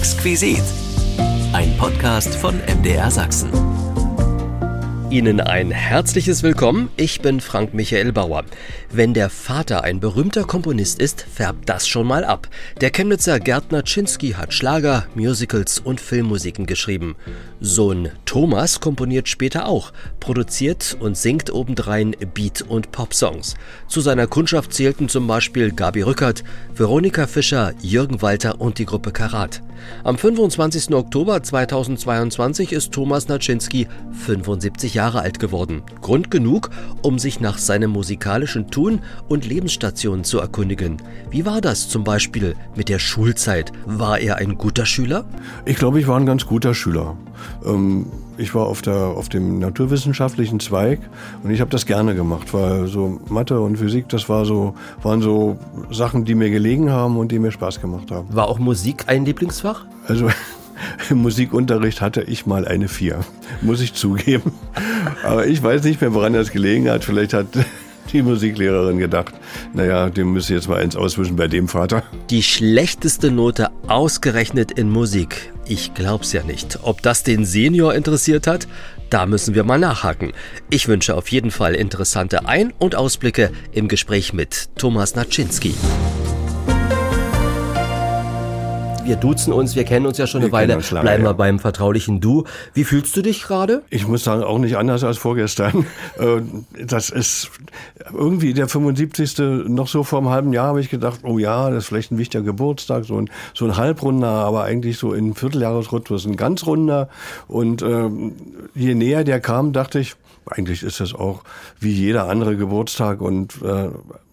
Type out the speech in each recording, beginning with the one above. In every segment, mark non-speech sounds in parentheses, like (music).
Exquisit. Ein Podcast von MDR Sachsen. Ihnen ein herzliches Willkommen. Ich bin Frank Michael Bauer. Wenn der Vater ein berühmter Komponist ist, färbt das schon mal ab. Der Chemnitzer Gärtner Czynski hat Schlager, Musicals und Filmmusiken geschrieben. Sohn Thomas komponiert später auch, produziert und singt obendrein Beat- und Popsongs. Zu seiner Kundschaft zählten zum Beispiel Gabi Rückert, Veronika Fischer, Jürgen Walter und die Gruppe Karat. Am 25. Oktober 2022 ist Thomas Naczynski 75 Jahre alt geworden. Grund genug, um sich nach seinem musikalischen Tun und Lebensstationen zu erkundigen. Wie war das zum Beispiel mit der Schulzeit? War er ein guter Schüler? Ich glaube, ich war ein ganz guter Schüler. Ähm, ich war auf, der, auf dem naturwissenschaftlichen Zweig und ich habe das gerne gemacht, weil so Mathe und Physik, das war so, waren so Sachen, die mir gelegen haben und die mir Spaß gemacht haben. War auch Musik ein Lieblingsfach? Also im Musikunterricht hatte ich mal eine Vier, muss ich zugeben. Aber ich weiß nicht mehr, woran das gelegen hat. Vielleicht hat die Musiklehrerin gedacht, naja, dem müsste jetzt mal eins auswischen bei dem Vater. Die schlechteste Note ausgerechnet in Musik. Ich glaub's ja nicht. Ob das den Senior interessiert hat? Da müssen wir mal nachhaken. Ich wünsche auf jeden Fall interessante Ein- und Ausblicke im Gespräch mit Thomas Naczynski wir duzen uns, wir kennen uns ja schon eine Weile, lange, bleiben wir ja. beim vertraulichen Du. Wie fühlst du dich gerade? Ich muss sagen, auch nicht anders als vorgestern. (laughs) Äh, das ist irgendwie der 75. noch so vor einem halben Jahr habe ich gedacht, oh ja, das ist vielleicht ein wichtiger Geburtstag, so ein, so ein Halbrunder, aber eigentlich so in Vierteljahresrhythmus ein ganz runder. Und äh, je näher der kam, dachte ich, eigentlich ist das auch wie jeder andere Geburtstag und äh,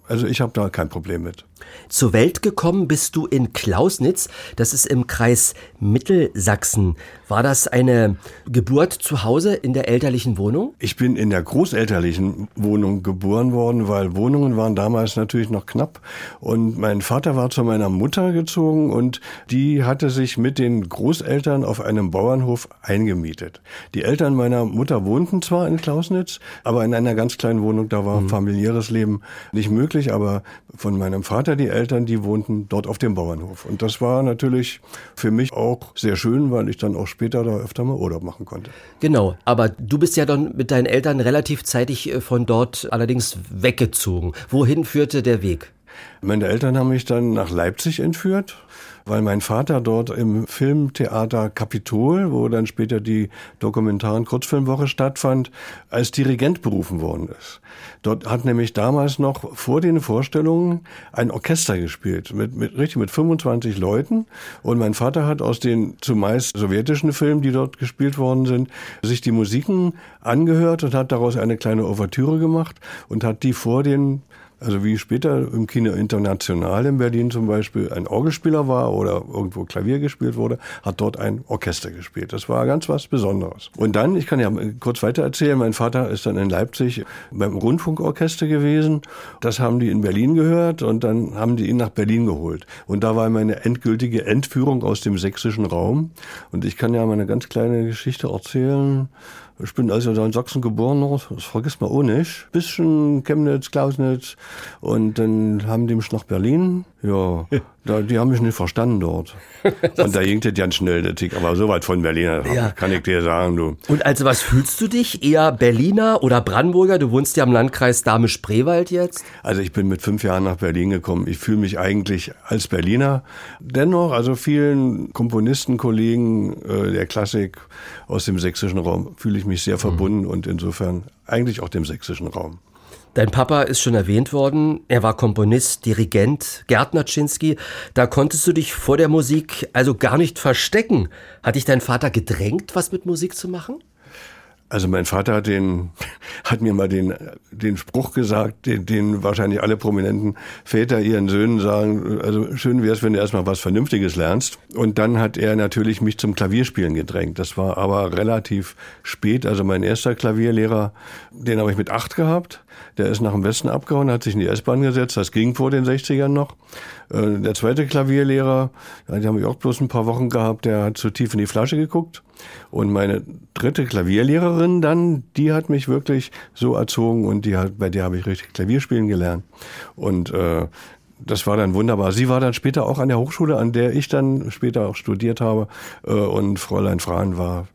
also ich habe da kein Problem mit. Zur Welt gekommen bist du in Klausnitz, das ist im Kreis Mittelsachsen. War das eine Geburt zu Hause in der elterlichen Wohnung? Ich bin in der großelterlichen Wohnung geboren worden, weil Wohnungen waren damals natürlich noch knapp. Und mein Vater war zu meiner Mutter gezogen und die hatte sich mit den Großeltern auf einem Bauernhof eingemietet. Die Eltern meiner Mutter wohnten zwar in Klausnitz, aber in einer ganz kleinen Wohnung, da war mhm. familiäres Leben nicht möglich, aber von meinem Vater die Eltern, die wohnten dort auf dem Bauernhof. Und das war natürlich für mich auch sehr schön, weil ich dann auch später da öfter mal Urlaub machen konnte. Genau, aber du bist ja dann mit deinen Eltern relativ zeitig äh, von dort allerdings weggezogen. Wohin führte der Weg? Meine Eltern haben mich dann nach Leipzig entführt weil mein Vater dort im Filmtheater Kapitol, wo dann später die Dokumentar- und Kurzfilmwoche stattfand, als Dirigent berufen worden ist. Dort hat nämlich damals noch vor den Vorstellungen ein Orchester gespielt, mit, mit richtig mit 25 Leuten. Und mein Vater hat aus den zumeist sowjetischen Filmen, die dort gespielt worden sind, sich die Musiken angehört und hat daraus eine kleine Ouvertüre gemacht und hat die vor den also wie später im Kino International in Berlin zum Beispiel ein Orgelspieler war oder irgendwo Klavier gespielt wurde, hat dort ein Orchester gespielt. Das war ganz was Besonderes. Und dann, ich kann ja kurz weiter erzählen, mein Vater ist dann in Leipzig beim Rundfunkorchester gewesen. Das haben die in Berlin gehört und dann haben die ihn nach Berlin geholt. Und da war meine endgültige Entführung aus dem sächsischen Raum. Und ich kann ja mal eine ganz kleine Geschichte erzählen. Ich bin also da in Sachsen geboren, das vergisst man auch nicht. Bisschen Chemnitz, Klausnitz und dann haben die mich nach Berlin. Ja, (laughs) da, die haben mich nicht verstanden dort. (laughs) und da ging das ganz schnell, der Tick. Aber so weit von Berliner ja. kann ich dir sagen, du. Und also was fühlst du dich? Eher Berliner oder Brandenburger? Du wohnst ja im Landkreis Dahme-Spreewald jetzt. Also ich bin mit fünf Jahren nach Berlin gekommen. Ich fühle mich eigentlich als Berliner. Dennoch, also vielen Komponistenkollegen äh, der Klassik aus dem sächsischen Raum fühle ich mich sehr verbunden mhm. und insofern eigentlich auch dem sächsischen Raum. Dein Papa ist schon erwähnt worden. Er war Komponist, Dirigent, Gärtner Czynski. Da konntest du dich vor der Musik also gar nicht verstecken. Hat dich dein Vater gedrängt, was mit Musik zu machen? Also mein Vater hat, den, (laughs) hat mir mal den, den Spruch gesagt, den, den wahrscheinlich alle prominenten Väter ihren Söhnen sagen, also schön wäre es, wenn du erstmal was Vernünftiges lernst. Und dann hat er natürlich mich zum Klavierspielen gedrängt. Das war aber relativ spät. Also mein erster Klavierlehrer, den habe ich mit acht gehabt. Der ist nach dem Westen abgehauen, hat sich in die S-Bahn gesetzt. Das ging vor den 60ern noch. Äh, der zweite Klavierlehrer, den habe ich auch bloß ein paar Wochen gehabt, der hat zu tief in die Flasche geguckt. Und meine dritte Klavierlehrerin dann, die hat mich wirklich so erzogen und die hat, bei der habe ich richtig Klavierspielen gelernt. Und äh, das war dann wunderbar. Sie war dann später auch an der Hochschule, an der ich dann später auch studiert habe. Äh, und Fräulein Frahn war,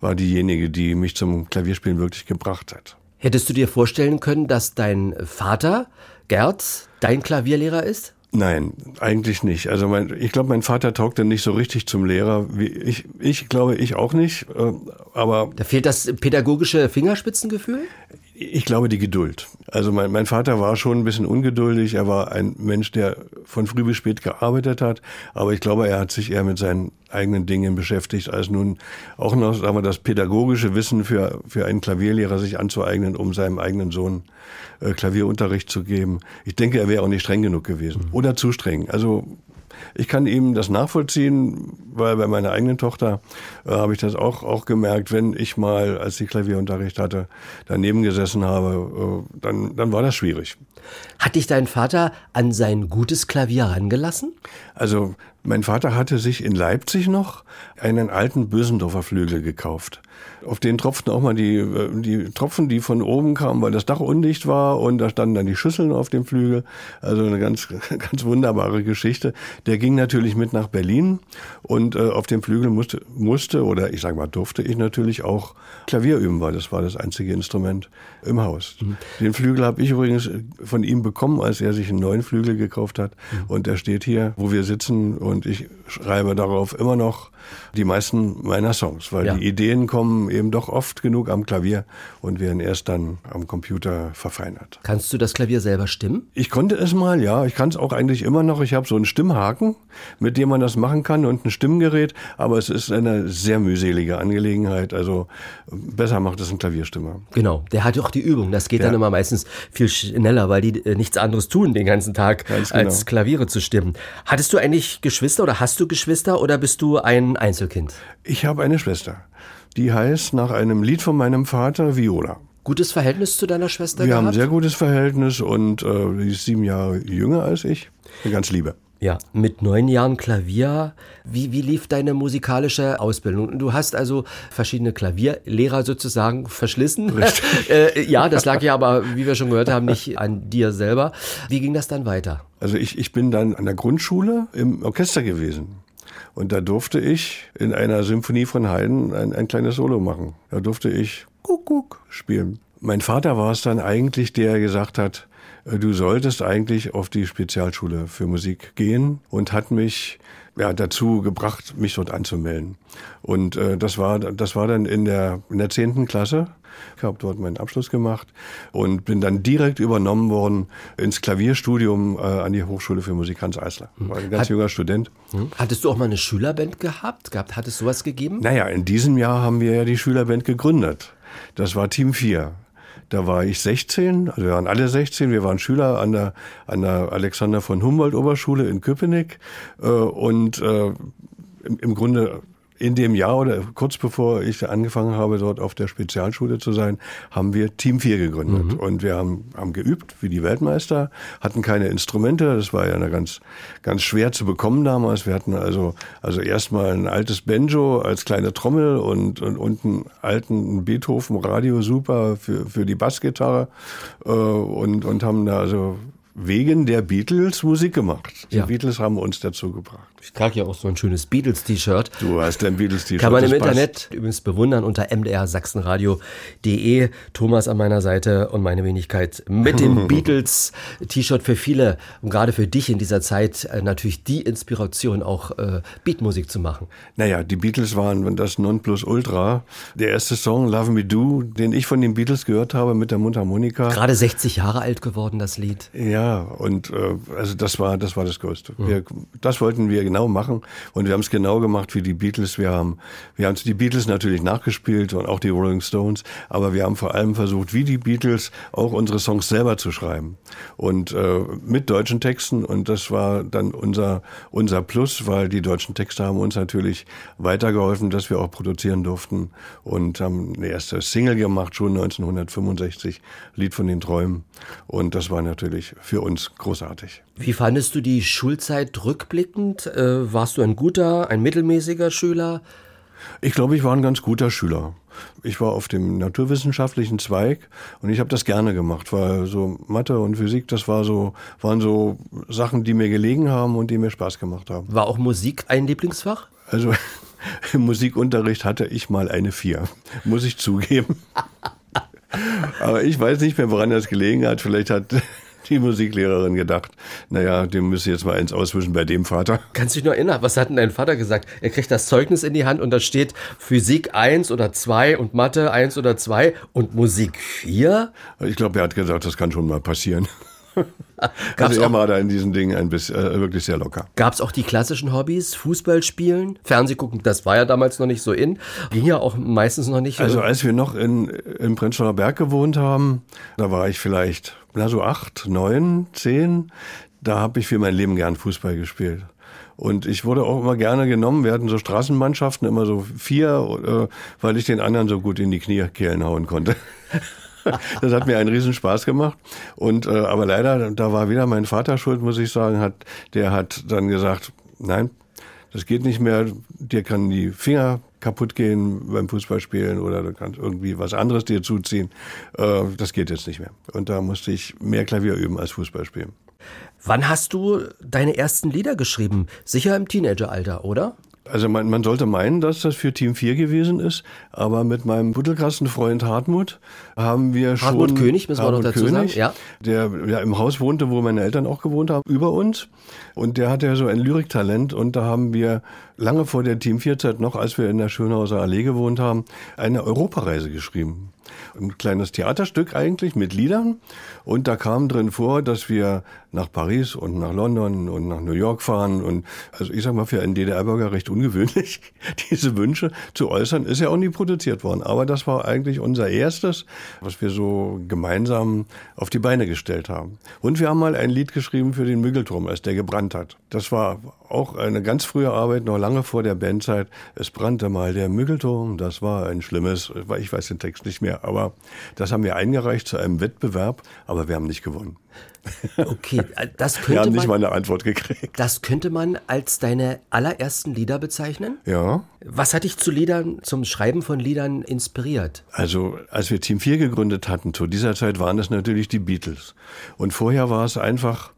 war diejenige, die mich zum Klavierspielen wirklich gebracht hat. Hättest du dir vorstellen können, dass dein Vater, Gerd, dein Klavierlehrer ist? Nein, eigentlich nicht. Also mein, ich glaube, mein Vater taugte nicht so richtig zum Lehrer. Wie ich, ich glaube, ich auch nicht. Äh, aber da fehlt das pädagogische Fingerspitzengefühl. Ich glaube, die Geduld. Also mein, mein Vater war schon ein bisschen ungeduldig. Er war ein Mensch, der von früh bis spät gearbeitet hat. Aber ich glaube, er hat sich eher mit seinen eigenen Dingen beschäftigt, als nun auch noch sagen wir, das pädagogische Wissen für, für einen Klavierlehrer sich anzueignen, um seinem eigenen Sohn äh, Klavierunterricht zu geben. Ich denke, er wäre auch nicht streng genug gewesen. Mhm. Oder zu streng. Also ich kann ihm das nachvollziehen, weil bei meiner eigenen Tochter äh, habe ich das auch, auch gemerkt, wenn ich mal, als sie Klavierunterricht hatte, daneben gesessen habe, äh, dann, dann war das schwierig. Hat dich dein Vater an sein gutes Klavier rangelassen? Also mein Vater hatte sich in Leipzig noch einen alten Bösendorfer Flügel gekauft. Auf den tropften auch mal die, äh, die Tropfen, die von oben kamen, weil das Dach undicht war und da standen dann die Schüsseln auf dem Flügel. Also eine ganz, (laughs) ganz wunderbare Geschichte. Der ging natürlich mit nach Berlin und äh, auf dem Flügel musste, musste oder ich sage mal durfte ich natürlich auch Klavier üben, weil das war das einzige Instrument im Haus. Mhm. Den Flügel habe ich übrigens von ihm bekommen, als er sich einen neuen Flügel gekauft hat mhm. und der steht hier, wo wir sitzen und ich schreibe darauf immer noch die meisten meiner Songs, weil ja. die Ideen kommen eben doch oft genug am Klavier und werden erst dann am Computer verfeinert. Kannst du das Klavier selber stimmen? Ich konnte es mal, ja. Ich kann es auch eigentlich immer noch. Ich habe so einen Stimmhaken, mit dem man das machen kann und ein Stimmgerät, aber es ist eine sehr mühselige Angelegenheit. Also besser macht es ein Klavierstimmer. Genau, der hat auch die Übung. Das geht ja. dann immer meistens viel schneller, weil die äh, nichts anderes tun den ganzen Tag, genau. als Klaviere zu stimmen. Hattest du eigentlich Geschwister oder hast du Geschwister oder bist du ein Einzelkind? Ich habe eine Schwester. Die heißt nach einem Lied von meinem Vater Viola. Gutes Verhältnis zu deiner Schwester Wir gehabt? haben ein sehr gutes Verhältnis und äh, sie ist sieben Jahre jünger als ich. Eine ganz liebe. Ja, mit neun Jahren Klavier. Wie, wie lief deine musikalische Ausbildung? Du hast also verschiedene Klavierlehrer sozusagen verschlissen. (laughs) äh, ja, das lag ja aber, wie wir schon gehört haben, nicht an dir selber. Wie ging das dann weiter? Also ich, ich bin dann an der Grundschule im Orchester gewesen. Und da durfte ich in einer Symphonie von Haydn ein, ein kleines Solo machen. Da durfte ich Kuckuck spielen. Mein Vater war es dann eigentlich, der gesagt hat, du solltest eigentlich auf die Spezialschule für Musik gehen und hat mich ja, dazu gebracht, mich dort anzumelden. Und äh, das war das war dann in der in der zehnten Klasse. Ich habe dort meinen Abschluss gemacht und bin dann direkt übernommen worden ins Klavierstudium äh, an die Hochschule für Musik Hans Eisler. War ein ganz Hat, junger Student. Hm? Hattest du auch mal eine Schülerband gehabt? gehabt? Hat es sowas gegeben? Naja, in diesem Jahr haben wir ja die Schülerband gegründet. Das war Team 4. Da war ich 16, also wir waren alle 16, wir waren Schüler an der, an der Alexander von Humboldt Oberschule in Köpenick äh, und äh, im, im Grunde in dem Jahr oder kurz bevor ich angefangen habe, dort auf der Spezialschule zu sein, haben wir Team 4 gegründet. Mhm. Und wir haben, haben geübt wie die Weltmeister, hatten keine Instrumente. Das war ja eine ganz, ganz schwer zu bekommen damals. Wir hatten also, also erstmal ein altes Banjo als kleine Trommel und, und, einen alten Beethoven Radio Super für, für die Bassgitarre, äh, und, und haben da also wegen der Beatles Musik gemacht. Die ja. Beatles haben uns dazu gebracht. Ich trage ja auch so ein schönes Beatles-T-Shirt. Du hast ein Beatles-T-Shirt. Kann man im Internet übrigens bewundern unter mdrsachsenradio.de. Thomas an meiner Seite und meine Wenigkeit mit dem (laughs) Beatles-T-Shirt für viele und gerade für dich in dieser Zeit äh, natürlich die Inspiration, auch äh, Beatmusik zu machen. Naja, die Beatles waren das Nonplusultra. Der erste Song, Love Me Do, den ich von den Beatles gehört habe mit der Mundharmonika. Gerade 60 Jahre alt geworden, das Lied. Ja, ja, und äh, also das war das war das Größte. Mhm. Wir, das wollten wir genau machen und wir haben es genau gemacht wie die Beatles. Wir haben wir haben die Beatles natürlich nachgespielt und auch die Rolling Stones, aber wir haben vor allem versucht, wie die Beatles auch unsere Songs selber zu schreiben und äh, mit deutschen Texten und das war dann unser unser Plus, weil die deutschen Texte haben uns natürlich weitergeholfen, dass wir auch produzieren durften und haben eine erste Single gemacht schon 1965, Lied von den Träumen und das war natürlich für für uns großartig. Wie fandest du die Schulzeit rückblickend? Äh, warst du ein guter, ein mittelmäßiger Schüler? Ich glaube, ich war ein ganz guter Schüler. Ich war auf dem naturwissenschaftlichen Zweig und ich habe das gerne gemacht, weil so Mathe und Physik, das war so, waren so Sachen, die mir gelegen haben und die mir Spaß gemacht haben. War auch Musik ein Lieblingsfach? Also (laughs) im Musikunterricht hatte ich mal eine Vier, muss ich zugeben. (laughs) Aber ich weiß nicht mehr, woran das gelegen hat. Vielleicht hat die Musiklehrerin gedacht, naja, dem müsste jetzt mal eins auswischen bei dem Vater. Kannst du dich noch erinnern, was hat denn dein Vater gesagt? Er kriegt das Zeugnis in die Hand und da steht Physik 1 oder 2 und Mathe 1 oder 2 und Musik 4? Ich glaube, er hat gesagt, das kann schon mal passieren. (laughs) also er war da in diesen Dingen ein bisschen äh, wirklich sehr locker. Gab es auch die klassischen Hobbys, Fußball spielen, Fernseh gucken, das war ja damals noch nicht so in, ging ja auch meistens noch nicht. Also als wir noch in, in Prenzlauer Berg gewohnt haben, da war ich vielleicht, na so acht, neun, zehn, da habe ich für mein Leben gern Fußball gespielt. Und ich wurde auch immer gerne genommen. Wir hatten so Straßenmannschaften, immer so vier, äh, weil ich den anderen so gut in die Kniekehlen hauen konnte. (laughs) das hat mir einen riesen Spaß gemacht. Und äh, aber leider, da war wieder mein Vater schuld, muss ich sagen, hat der hat dann gesagt, nein, das geht nicht mehr. Dir kann die Finger kaputt gehen beim Fußballspielen oder du kannst irgendwie was anderes dir zuziehen. Äh, das geht jetzt nicht mehr. Und da musste ich mehr Klavier üben als Fußball spielen. Wann hast du deine ersten Lieder geschrieben? Sicher im Teenageralter, oder? Also man, man sollte meinen, dass das für Team 4 gewesen ist, aber mit meinem Buddelkastenfreund Hartmut haben wir schon... Hartmut König, müssen Hartmut wir noch dazu König, sagen, ja. Der ja im Haus wohnte, wo meine Eltern auch gewohnt haben, über uns. Und der hatte ja so ein Lyriktalent und da haben wir lange vor der Team 4-Zeit noch, als wir in der Schönhauser Allee gewohnt haben, eine Europareise geschrieben ein kleines Theaterstück eigentlich mit Liedern. Und da kam drin vor, dass wir nach Paris und nach London und nach New York fahren. Und also ich sag mal, für einen DDR-Bürger recht ungewöhnlich, (laughs) diese Wünsche zu äußern, ist ja auch nie produziert worden. Aber das war eigentlich unser erstes, was wir so gemeinsam auf die Beine gestellt haben. Und wir haben mal ein Lied geschrieben für den Müggelturm, als der gebrannt hat. Das war auch eine ganz frühe Arbeit, noch lange vor der Bandzeit. Es brannte mal der Müggelturm, das war ein schlimmes, ich weiß den Text nicht mehr, aber das haben wir eingereicht zu einem Wettbewerb, aber wir haben nicht gewonnen. Okay, das (laughs) könnte wir haben nicht man, mal eine Antwort gekriegt. Das könnte man als deine allerersten Lieder bezeichnen? Ja. Was hat dich zu Liedern, zum Schreiben von Liedern inspiriert? Also, als wir Team 4 gegründet hatten, zu dieser Zeit waren es natürlich die Beatles. Und vorher war es einfach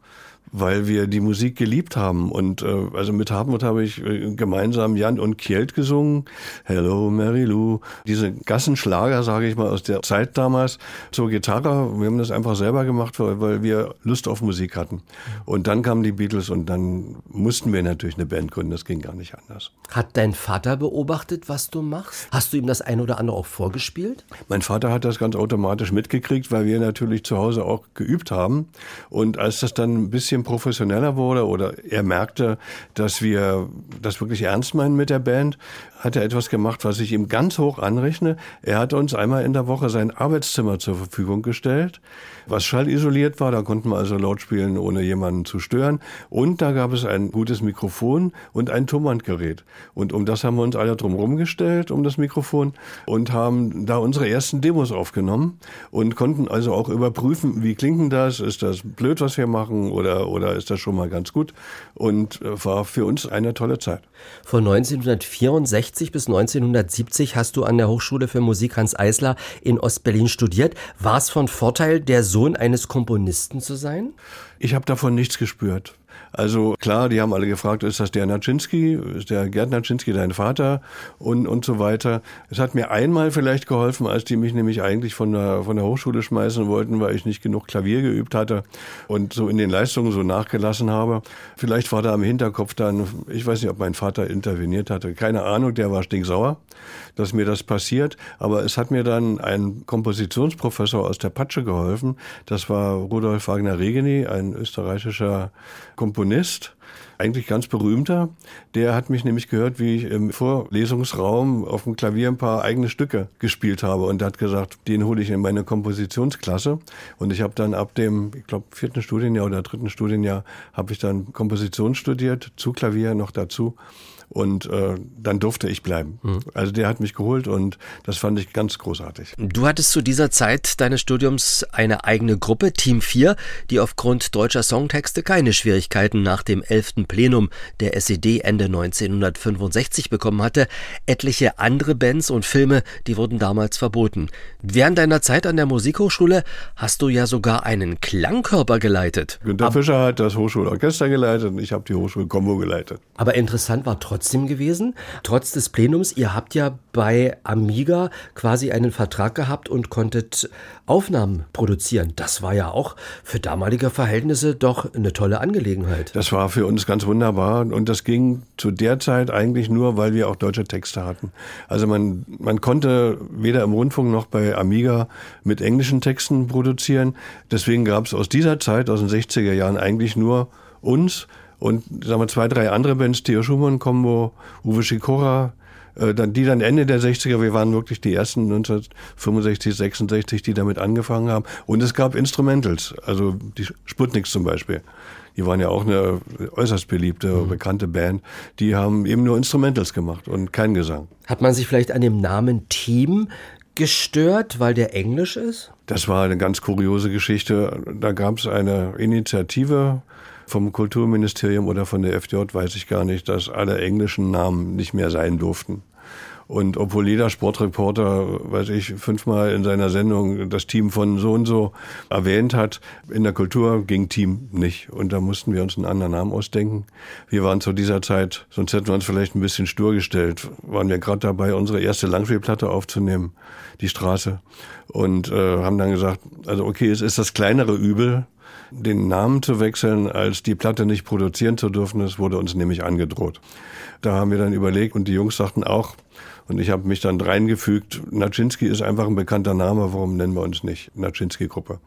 weil wir die Musik geliebt haben. Und äh, also mit Hartmut habe ich äh, gemeinsam Jan und Kjeld gesungen. Hello Mary Lou. Diese Gassenschlager, sage ich mal, aus der Zeit damals zur Gitarre. Wir haben das einfach selber gemacht, weil, weil wir Lust auf Musik hatten. Und dann kamen die Beatles und dann mussten wir natürlich eine Band gründen. Das ging gar nicht anders. Hat dein Vater beobachtet, was du machst? Hast du ihm das ein oder andere auch vorgespielt? Mein Vater hat das ganz automatisch mitgekriegt, weil wir natürlich zu Hause auch geübt haben. Und als das dann ein bisschen bisschen professioneller wurde oder er merkte, dass wir das wirklich ernst meinen mit der Band, hat er etwas gemacht, was ich ihm ganz hoch anrechne. Er hat uns einmal in der Woche sein Arbeitszimmer zur Verfügung gestellt, was schallisoliert war. Da konnten wir also laut spielen, ohne jemanden zu stören. Und da gab es ein gutes Mikrofon und ein Tonbandgerät. Und um das haben wir uns alle drumherum gestellt, um das Mikrofon, und haben da unsere ersten Demos aufgenommen und konnten also auch überprüfen, wie klingt denn das? Ist das blöd, was wir machen? Oder, oder ist das schon mal ganz gut? Und äh, war für uns eine tolle Zeit. Von 1964 1960 bis 1970 hast du an der Hochschule für Musik Hans Eisler in Ostberlin studiert. War es von Vorteil, der Sohn eines Komponisten zu sein? Ich habe davon nichts gespürt. Also klar, die haben alle gefragt, ist das der Naczynski, ist der Gerd Naczynski dein Vater und, und so weiter. Es hat mir einmal vielleicht geholfen, als die mich nämlich eigentlich von der, von der Hochschule schmeißen wollten, weil ich nicht genug Klavier geübt hatte und so in den Leistungen so nachgelassen habe. Vielleicht war da im Hinterkopf dann, ich weiß nicht, ob mein Vater interveniert hatte, keine Ahnung, der war stinksauer, dass mir das passiert. Aber es hat mir dann ein Kompositionsprofessor aus der Patsche geholfen. Das war Rudolf Wagner-Regeni, ein österreichischer Komponist, eigentlich ganz berühmter. Der hat mich nämlich gehört, wie ich im Vorlesungsraum auf dem Klavier ein paar eigene Stücke gespielt habe und hat gesagt, den hole ich in meine Kompositionsklasse. Und ich habe dann ab dem, ich glaube, vierten Studienjahr oder dritten Studienjahr habe ich dann Komposition studiert, zu Klavier noch dazu. Und äh, dann durfte ich bleiben. Mhm. Also der hat mich geholt und das fand ich ganz großartig. Du hattest zu dieser Zeit deines Studiums eine eigene Gruppe, Team 4, die aufgrund deutscher Songtexte keine Schwierigkeiten nach dem 11. Plenum der SED Ende 1965 bekommen hatte. Etliche andere Bands und Filme, die wurden damals verboten. Während deiner Zeit an der Musikhochschule hast du ja sogar einen Klangkörper geleitet. Günter Fischer hat das Hochschulorchester geleitet und ich habe die Hochschulkombo geleitet. Aber interessant war trotzdem gewesen, trotz des Plenums, ihr habt ja bei Amiga quasi einen Vertrag gehabt und konntet Aufnahmen produzieren. Das war ja auch für damalige Verhältnisse doch eine tolle Angelegenheit. Das war für uns ganz wunderbar und das ging zu der Zeit eigentlich nur, weil wir auch deutsche Texte hatten. Also man, man konnte weder im Rundfunk noch bei Amiga mit englischen Texten produzieren. Deswegen gab es aus dieser Zeit, aus den 60er Jahren, eigentlich nur uns und sagen wir zwei, drei andere Bands, Theo Schumann Combo, Uwe Schikora, äh, dann, die dann Ende der 60er, wir waren wirklich die ersten 1965, 66, die damit angefangen haben. Und es gab Instrumentals, also die Sputniks zum Beispiel. Die waren ja auch eine äußerst beliebte, mhm. bekannte Band. Die haben eben nur Instrumentals gemacht und kein Gesang. Hat man sich vielleicht an dem Namen Team gestört, weil der Englisch ist? Das war eine ganz kuriose Geschichte. Da gab es eine Initiative vom Kulturministerium oder von der FDJ, weiß ich gar nicht, dass alle englischen Namen nicht mehr sein durften. Und obwohl jeder Sportreporter, weiß ich, fünfmal in seiner Sendung das Team von so und so erwähnt hat, in der Kultur ging Team nicht. Und da mussten wir uns einen anderen Namen ausdenken. Wir waren zu dieser Zeit, sonst hätten wir uns vielleicht ein bisschen stur gestellt, waren wir gerade dabei, unsere erste Langspielplatte aufzunehmen, die Straße. Und äh, haben dann gesagt, also okay, es ist das kleinere Übel, den Namen zu wechseln, als die Platte nicht produzieren zu dürfen. Es wurde uns nämlich angedroht. Da haben wir dann überlegt und die Jungs sagten auch, und ich habe mich dann reingefügt, Naczynski ist einfach ein bekannter Name, warum nennen wir uns nicht Naczynski-Gruppe?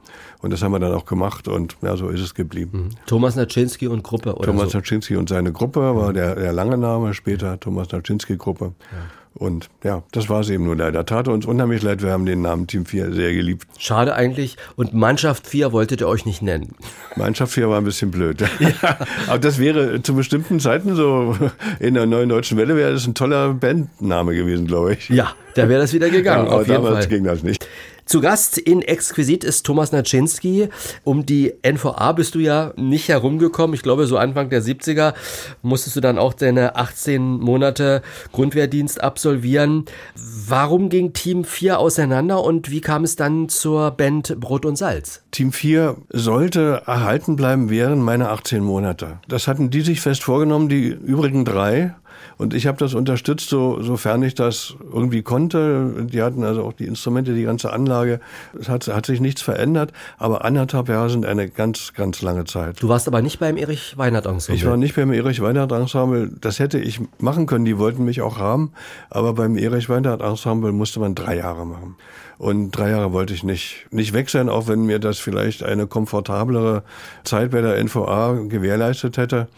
Und das haben wir dann auch gemacht und ja, so ist es geblieben. Mhm. Thomas Naczynski und Gruppe, oder? Thomas so? Naczynski und seine Gruppe war der, der lange Name, später Thomas Naczynski-Gruppe. Ja. Und ja, das war es eben nur leider. Tat uns unheimlich leid, wir haben den Namen Team 4 sehr geliebt. Schade eigentlich. Und Mannschaft 4 wolltet ihr euch nicht nennen. Mannschaft 4 war ein bisschen blöd. (laughs) Ja, aber das wäre zu bestimmten Zeiten so, in der neuen deutschen Welle wäre das ein toller Bandname gewesen, glaube ich. Ja, da wäre das wieder gegangen. Ja, aber damals Fall. ging das nicht. Zu Gast in Exquisit ist Thomas Naczynski. Um die NVA bist du ja nicht herumgekommen. Ich glaube, so Anfang der 70er musstest du dann auch deine 18 Monate Grundwehrdienst absolvieren. Warum ging Team 4 auseinander und wie kam es dann zur Band Brot und Salz? Team 4 sollte erhalten bleiben während meiner 18 Monate. Das hatten die sich fest vorgenommen, die übrigen drei. Und ich habe das unterstützt, so, sofern ich das irgendwie konnte. Die hatten also auch die Instrumente, die ganze Anlage. Es hat, hat sich nichts verändert, aber anderthalb Jahre sind eine ganz, ganz lange Zeit. Du warst aber nicht beim Erich Weinert Ensemble. Ich war nicht beim Erich Weinert Ensemble. Das hätte ich machen können. Die wollten mich auch haben. Aber beim Erich Weinert Ensemble musste man drei Jahre machen. Und drei Jahre wollte ich nicht, nicht weg sein, auch wenn mir das vielleicht eine komfortablere Zeit bei der NVA gewährleistet hätte.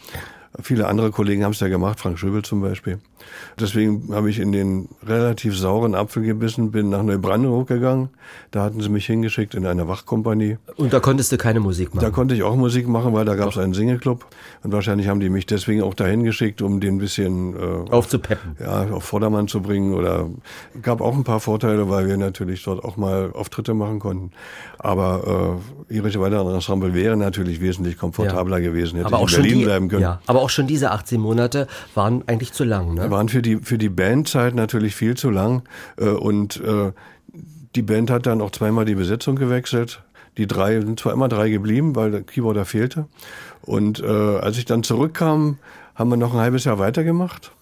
Viele andere Kollegen haben es ja gemacht, Frank Schöbel zum Beispiel. Deswegen habe ich in den relativ sauren Apfel gebissen, bin nach Neubrandenburg gegangen. Da hatten sie mich hingeschickt in eine Wachkompanie. Und da konntest du keine Musik machen? Da konnte ich auch Musik machen, weil da gab es einen Singleclub. Und wahrscheinlich haben die mich deswegen auch dahin geschickt, um den ein bisschen äh, aufzupeppen. Ja, auf Vordermann zu bringen. Oder gab auch ein paar Vorteile, weil wir natürlich dort auch mal Auftritte machen konnten. Aber äh, Erich Weidern Ensemble wäre natürlich wesentlich komfortabler ja. gewesen, hätte aber ich in Berlin die, bleiben können. Ja, aber auch schon diese 18 Monate waren eigentlich zu lang, ne? Waren für die, für die Bandzeit natürlich viel zu lang. Äh, und äh, die Band hat dann auch zweimal die Besetzung gewechselt. Die drei sind zwar immer drei geblieben, weil der Keyboarder fehlte. Und äh, als ich dann zurückkam, haben wir noch ein halbes Jahr weitergemacht.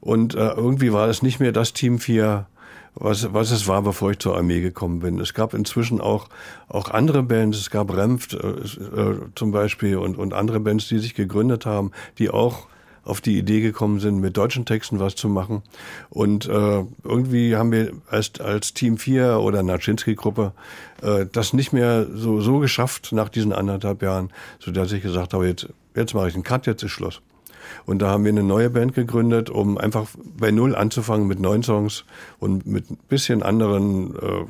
Und äh, irgendwie war es nicht mehr das Team 4, was, was es war, bevor ich zur Armee gekommen bin. Es gab inzwischen auch, auch andere Bands, es gab Remft äh, äh, zum Beispiel und, und andere Bands, die sich gegründet haben, die auch auf die Idee gekommen sind, mit deutschen Texten was zu machen. Und äh, irgendwie haben wir als, als Team 4 oder Naczynski-Gruppe äh, das nicht mehr so, so geschafft nach diesen anderthalb Jahren, so dass ich gesagt habe, jetzt, jetzt mache ich einen Cut, jetzt ist Schluss. Und da haben wir eine neue Band gegründet, um einfach bei Null anzufangen mit neuen Songs und mit ein bisschen anderen äh,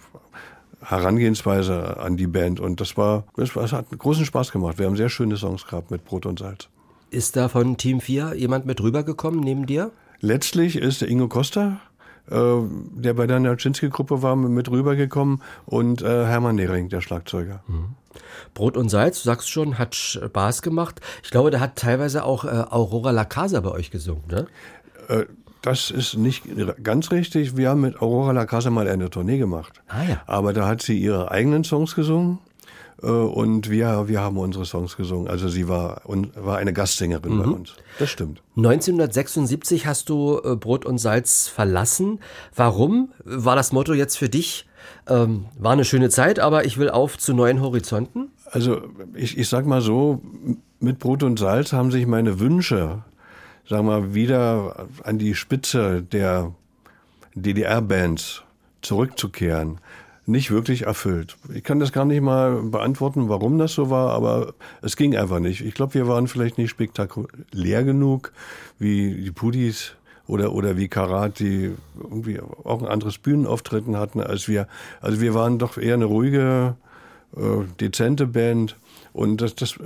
Herangehensweise an die Band. Und das war, das, war, das hat großen Spaß gemacht. Wir haben sehr schöne Songs gehabt mit Brot und Salz. Ist da von Team 4 jemand mit rübergekommen neben dir? Letztlich ist der Ingo Costa, äh, der bei der Naczynski-Gruppe war, mit rübergekommen und äh, Hermann Nehring, der Schlagzeuger. Mhm. Brot und Salz, du sagst schon, hat Spaß gemacht. Ich glaube, da hat teilweise auch äh, Aurora La Casa bei euch gesungen, ne? Äh, das ist nicht ganz richtig. Wir haben mit Aurora La Casa mal eine Tournee gemacht. Ah, ja. Aber da hat sie ihre eigenen Songs gesungen. Äh, und wir, wir haben unsere Songs gesungen. Also sie war, war eine Gastsängerin mhm. bei uns. Das stimmt. 1976 hast du äh, Brot und Salz verlassen. Warum? War das Motto jetzt für dich? Ähm, war eine schöne Zeit, aber ich will auf zu neuen Horizonten? Also ich, ich sag mal so, mit Brot und Salz haben sich meine Wünsche, sagen wir mal, wieder an die Spitze der DDR-Bands zurückzukehren nicht wirklich erfüllt. Ich kann das gar nicht mal beantworten, warum das so war, aber es ging einfach nicht. Ich glaube, wir waren vielleicht nicht spektakulär genug wie die Pudis oder, oder wie Karat, die irgendwie auch ein anderes Bühnenauftritten hatten als wir. Also wir waren doch eher eine ruhige, äh, dezente Band. Und das, das,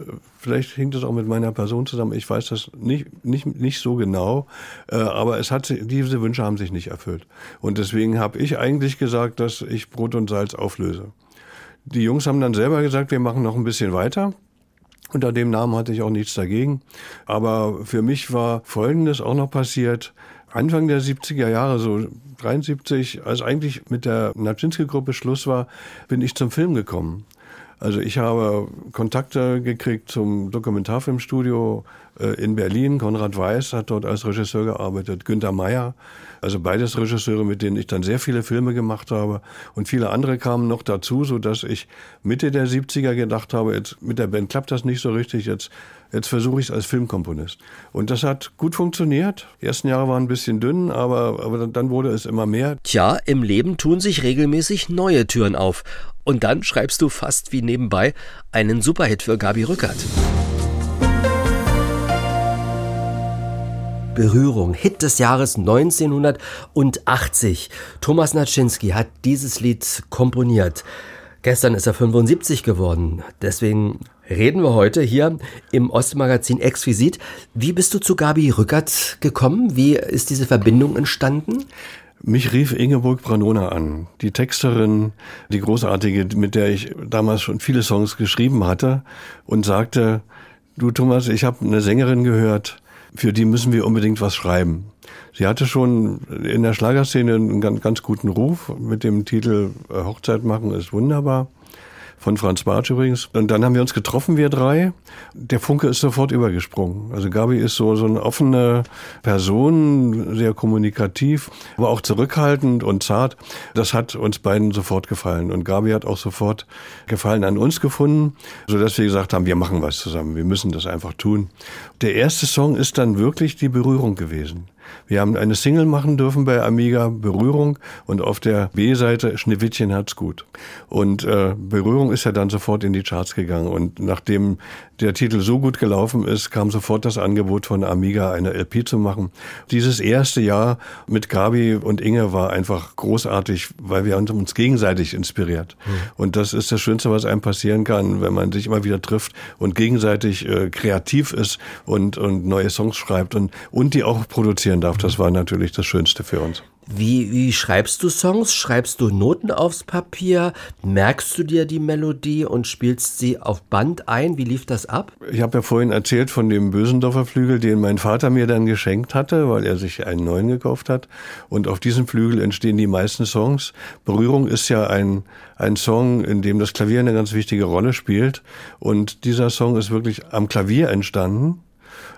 vielleicht hängt das auch mit meiner Person zusammen. Ich weiß das nicht, nicht, nicht so genau. Äh, aber es hat, diese Wünsche haben sich nicht erfüllt. Und deswegen habe ich eigentlich gesagt, dass ich Brot und Salz auflöse. Die Jungs haben dann selber gesagt, wir machen noch ein bisschen weiter. Unter dem Namen hatte ich auch nichts dagegen. Aber für mich war Folgendes auch noch passiert. Anfang der 70er Jahre, so 73, als eigentlich mit der Naczynski-Gruppe Schluss war, bin ich zum Film gekommen. Also ich habe Kontakte gekriegt zum Dokumentarfilmstudio äh, in Berlin. Konrad Weiß hat dort als Regisseur gearbeitet, Günter Meyer. Also beides Regisseure, mit denen ich dann sehr viele Filme gemacht habe. Und viele andere kamen noch dazu, so dass ich Mitte der 70er gedacht habe, jetzt mit der Band klappt das nicht so richtig, jetzt, jetzt versuche ich es als Filmkomponist. Und das hat gut funktioniert. Die ersten Jahre waren ein bisschen dünn, aber, aber dann wurde es immer mehr. Tja, im Leben tun sich regelmäßig neue Türen auf. Und dann schreibst du fast wie nebenbei einen Superhit für Gabi Rückert. Berührung, Hit des Jahres 1980. Thomas Naczynski hat dieses Lied komponiert. Gestern ist er 75 geworden. Deswegen reden wir heute hier im Ostmagazin Exquisit. Wie bist du zu Gabi Rückert gekommen? Wie ist diese Verbindung entstanden? Mich rief Ingeborg Branona an, die Texterin, die großartige, mit der ich damals schon viele Songs geschrieben hatte, und sagte, du Thomas, ich habe eine Sängerin gehört, für die müssen wir unbedingt was schreiben. Sie hatte schon in der Schlagerszene einen ganz, ganz guten Ruf mit dem Titel äh, Hochzeit machen ist wunderbar von Franz Bartsch übrigens. Und dann haben wir uns getroffen, wir drei. Der Funke ist sofort übergesprungen. Also Gabi ist so, so eine offene Person, sehr kommunikativ, aber auch zurückhaltend und zart. Das hat uns beiden sofort gefallen. Und Gabi hat auch sofort Gefallen an uns gefunden, sodass wir gesagt haben, wir machen was zusammen. Wir müssen das einfach tun. Der erste Song ist dann wirklich die Berührung gewesen. Wir haben eine Single machen dürfen bei Amiga, Berührung, und auf der B-Seite Schneewittchen hat's gut. Und äh, Berührung ist ja dann sofort in die Charts gegangen. Und nachdem der Titel so gut gelaufen ist, kam sofort das Angebot von Amiga, eine LP zu machen. Dieses erste Jahr mit Gabi und Inge war einfach großartig, weil wir uns gegenseitig inspiriert. Mhm. Und das ist das Schönste, was einem passieren kann, wenn man sich immer wieder trifft und gegenseitig äh, kreativ ist und, und neue Songs schreibt und, und die auch produzieren darf. Das war natürlich das Schönste für uns. Wie, wie schreibst du Songs? Schreibst du Noten aufs Papier? Merkst du dir die Melodie und spielst sie auf Band ein? Wie lief das ab? Ich habe ja vorhin erzählt von dem Bösendorfer Flügel, den mein Vater mir dann geschenkt hatte, weil er sich einen neuen gekauft hat. Und auf diesem Flügel entstehen die meisten Songs. Berührung ist ja ein, ein Song, in dem das Klavier eine ganz wichtige Rolle spielt. Und dieser Song ist wirklich am Klavier entstanden.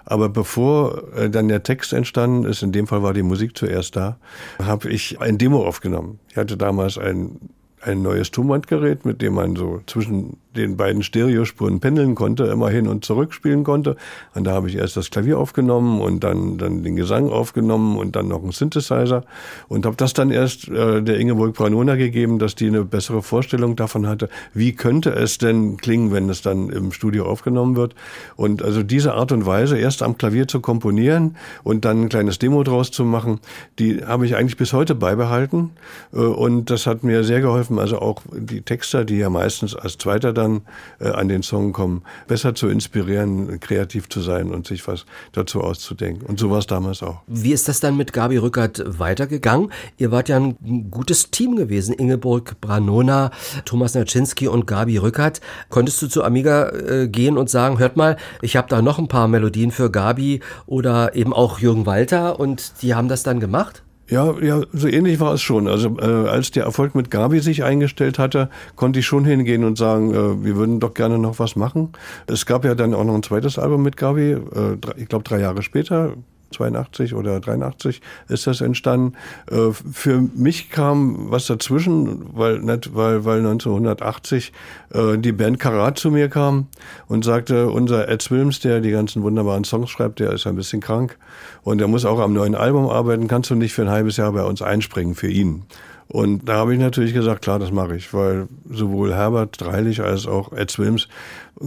Aber bevor äh, dann der Text entstanden ist, in dem Fall war die Musik zuerst da, habe ich ein Demo aufgenommen. Ich hatte damals ein ein neues Tonbandgerät, mit dem man so zwischen den beiden Stereospuren pendeln konnte, immer hin und zurück spielen konnte. Und da habe ich erst das Klavier aufgenommen und dann, dann den Gesang aufgenommen und dann noch einen Synthesizer und habe das dann erst äh, der Ingeborg Branona gegeben, dass die eine bessere Vorstellung davon hatte, wie könnte es denn klingen, wenn es dann im Studio aufgenommen wird. Und also diese Art und Weise, erst am Klavier zu komponieren und dann ein kleines Demo draus zu machen, die habe ich eigentlich bis heute beibehalten. Äh, und das hat mir sehr geholfen, helfen, also auch die Texter, die ja meistens als Zweiter dann äh, an den Song kommen, besser zu inspirieren, kreativ zu sein und sich was dazu auszudenken. Und so war es damals auch. Wie ist das dann mit Gabi Rückert weitergegangen? Ihr wart ja ein gutes Team gewesen. Ingeborg Branona, Thomas Naczynski und Gabi Rückert. Konntest du zu Amiga äh, gehen und sagen, hört mal, ich habe da noch ein paar Melodien für Gabi oder eben auch Jürgen Walter und die haben das dann gemacht? Ja, ja, so ähnlich war es schon. Also äh, als der Erfolg mit Gabi sich eingestellt hatte, konnte ich schon hingehen und sagen, äh, wir würden doch gerne noch was machen. Es gab ja dann auch noch ein zweites Album mit Gabi, äh, ich glaube drei Jahre später, 82 oder 83 ist das entstanden. Äh, für mich kam was dazwischen, weil, nicht, weil, weil 1980 äh, die Band Karat zu mir kam und sagte, unser Ed Wilms, der die ganzen wunderbaren Songs schreibt, der ist ein bisschen krank und der muss auch am neuen Album arbeiten, kannst du nicht für ein halbes Jahr bei uns einspringen für ihn. Und da habe ich natürlich gesagt, klar, das mache ich, weil sowohl Herbert Dreilich als auch Ed Swims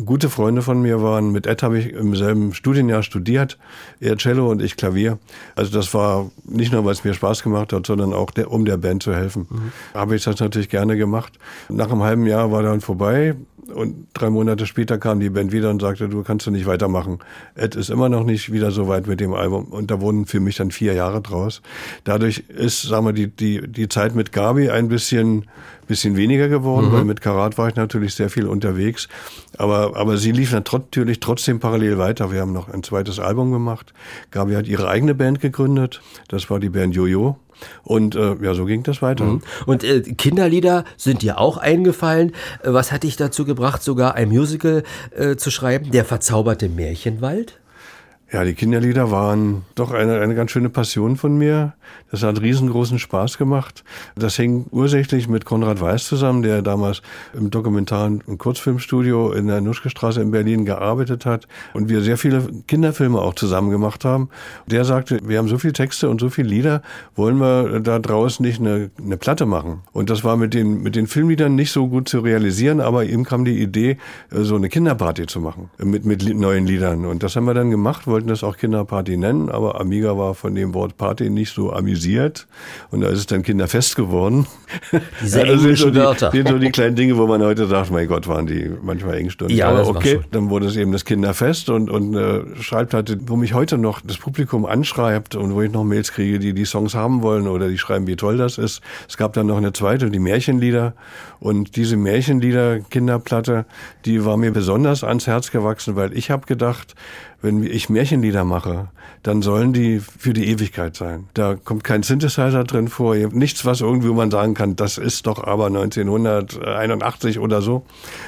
gute Freunde von mir waren. Mit Ed habe ich im selben Studienjahr studiert, er Cello und ich Klavier. Also das war nicht nur, weil es mir Spaß gemacht hat, sondern auch der, um der Band zu helfen. Mhm. Habe ich das natürlich gerne gemacht. Nach einem halben Jahr war dann vorbei. Und drei Monate später kam die Band wieder und sagte, du kannst du nicht weitermachen. Ed ist immer noch nicht wieder so weit mit dem Album. Und da wurden für mich dann vier Jahre draus. Dadurch ist, sagen wir, die, die, die Zeit mit Gabi ein bisschen, bisschen weniger geworden, mhm. weil mit Karat war ich natürlich sehr viel unterwegs. Aber, aber sie lief natürlich trotzdem parallel weiter. Wir haben noch ein zweites Album gemacht. Gabi hat ihre eigene Band gegründet. Das war die Band Jojo. Und äh, ja, so ging das weiter. Mhm. Und äh, Kinderlieder sind dir auch eingefallen. Äh, was hat dich dazu gebracht, sogar ein Musical äh, zu schreiben? Der verzauberte Märchenwald? Ja, die Kinderlieder waren doch eine, eine ganz schöne Passion von mir. Das hat riesengroßen Spaß gemacht. Das hing ursächlich mit Konrad Weiß zusammen, der damals im Dokumentaren- und Kurzfilmstudio in der Nuschkestraße in Berlin gearbeitet hat und wir sehr viele Kinderfilme auch zusammen gemacht haben. Der sagte, wir haben so viele Texte und so viele Lieder, wollen wir da draußen nicht eine, eine Platte machen? Und das war mit den, mit den Filmliedern nicht so gut zu realisieren, aber ihm kam die Idee, so eine Kinderparty zu machen mit, mit neuen Liedern. Und das haben wir dann gemacht, wollten das auch Kinderparty nennen, aber Amiga war von dem Wort Party nicht so amüsiert und da ist es dann Kinderfest geworden. (laughs) Diese ja, englischen sind so Wörter. Die, sind so die kleinen Dinge, wo man heute sagt, mein Gott, waren die manchmal engstundig. Ja, aber okay, dann wurde es eben das Kinderfest und, und äh, Schreibplatte, wo mich heute noch das Publikum anschreibt und wo ich noch Mails kriege, die die Songs haben wollen oder die schreiben, wie toll das ist. Es gab dann noch eine zweite, die Märchenlieder und diese Märchenlieder Kinderplatte, die war mir besonders ans Herz gewachsen, weil ich habe gedacht, wenn ich Märchenlieder mache, dann sollen die für die Ewigkeit sein. Da kommt kein Synthesizer drin vor, nichts, was irgendwie man sagen kann, das ist doch aber 1981 oder so,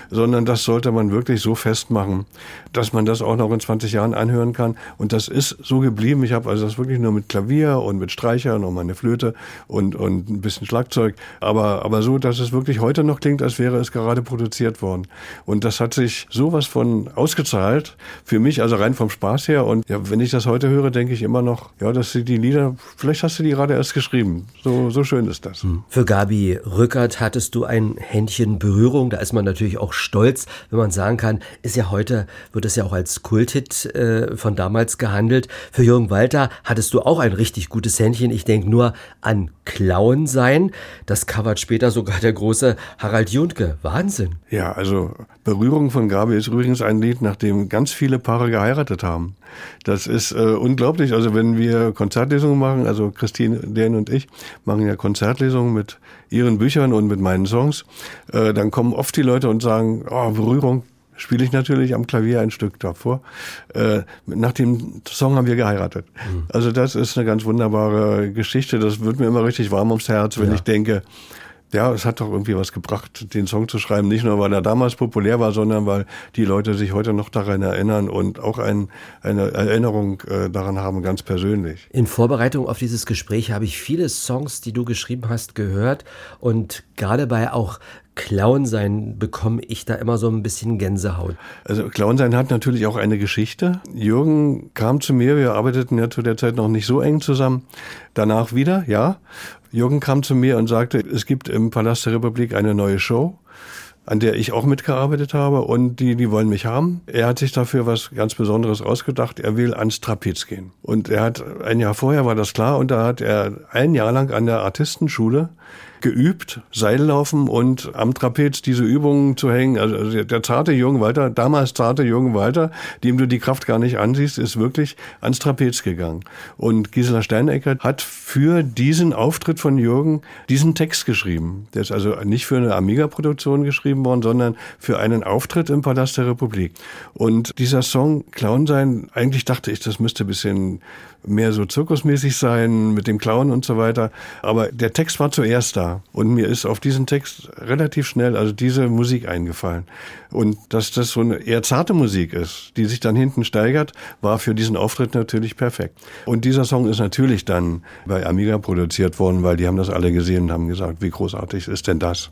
sondern das sollte man wirklich so festmachen, dass man das auch noch in 20 Jahren anhören kann. Und das ist so geblieben. Ich habe also das wirklich nur mit Klavier und mit Streichern und meine Flöte und, und ein bisschen Schlagzeug, aber, aber so, dass es wirklich heute noch klingt, als wäre es gerade produziert worden. Und das hat sich sowas von ausgezahlt für mich, also rein vom Spaß her. Und ja, wenn ich das heute höre, denke ich immer noch, ja, dass sie die Lieder, vielleicht hast du die gerade erst geschrieben. So, so schön ist das. Hm. Für Gabi Rückert hattest du ein Händchen Berührung. Da ist man natürlich auch stolz, wenn man sagen kann, ist ja heute, wird es ja auch als Kulthit äh, von damals gehandelt. Für Jürgen Walter hattest du auch ein richtig gutes Händchen. Ich denke nur an Klauen sein. Das covert später sogar der große Harald Juntke. Wahnsinn. Ja, also Berührung von Gabi ist übrigens ein Lied, nach dem ganz viele Paare geheiratet haben. Das ist äh, unglaublich. Also wenn wir Konzertlesungen machen, also Christine, Dan und ich machen ja Konzertlesungen mit ihren Büchern und mit meinen Songs, äh, dann kommen oft die Leute und sagen, oh, Berührung, spiele ich natürlich am Klavier ein Stück davor. Äh, nach dem Song haben wir geheiratet. Mhm. Also das ist eine ganz wunderbare Geschichte. Das wird mir immer richtig warm ums Herz, wenn ja. ich denke, ja, es hat doch irgendwie was gebracht, den Song zu schreiben. Nicht nur, weil er damals populär war, sondern weil die Leute sich heute noch daran erinnern und auch ein, eine Erinnerung äh, daran haben, ganz persönlich. In Vorbereitung auf dieses Gespräch habe ich viele Songs, die du geschrieben hast, gehört. Und gerade bei auch Clown sein bekomme ich da immer so ein bisschen Gänsehaut. Also Clown sein hat natürlich auch eine Geschichte. Jürgen kam zu mir, wir arbeiteten ja zu der Zeit noch nicht so eng zusammen. Danach wieder, ja. Jürgen kam zu mir und sagte, es gibt im Palast der Republik eine neue Show. an der ich auch mitgearbeitet habe und die, die wollen mich haben. Er hat sich dafür was ganz Besonderes ausgedacht. Er will ans Trapez gehen. Und er hat, ein Jahr vorher war das klar und da hat er ein Jahr lang an der Artistenschule geübt, Seillaufen und am Trapez diese Übungen zu hängen. Also der zarte Jürgen Walter, damals zarte Jürgen Walter, dem du die Kraft gar nicht ansiehst, ist wirklich ans Trapez gegangen. Und Gisela Steinecker hat für diesen Auftritt von Jürgen diesen Text geschrieben. Der ist also nicht für eine Amiga-Produktion geschrieben worden, sondern für einen Auftritt im Palast der Republik. Und dieser Song Clown sein, eigentlich dachte ich, das müsste ein bisschen mehr so zirkusmäßig sein mit dem Clown und so weiter. Aber der Text war zuerst da und mir ist auf diesen Text relativ schnell also diese Musik eingefallen. Und dass das so eine eher zarte Musik ist, die sich dann hinten steigert, war für diesen Auftritt natürlich perfekt. Und dieser Song ist natürlich dann bei Amiga produziert worden, weil die haben das alle gesehen und haben gesagt, wie großartig ist denn das?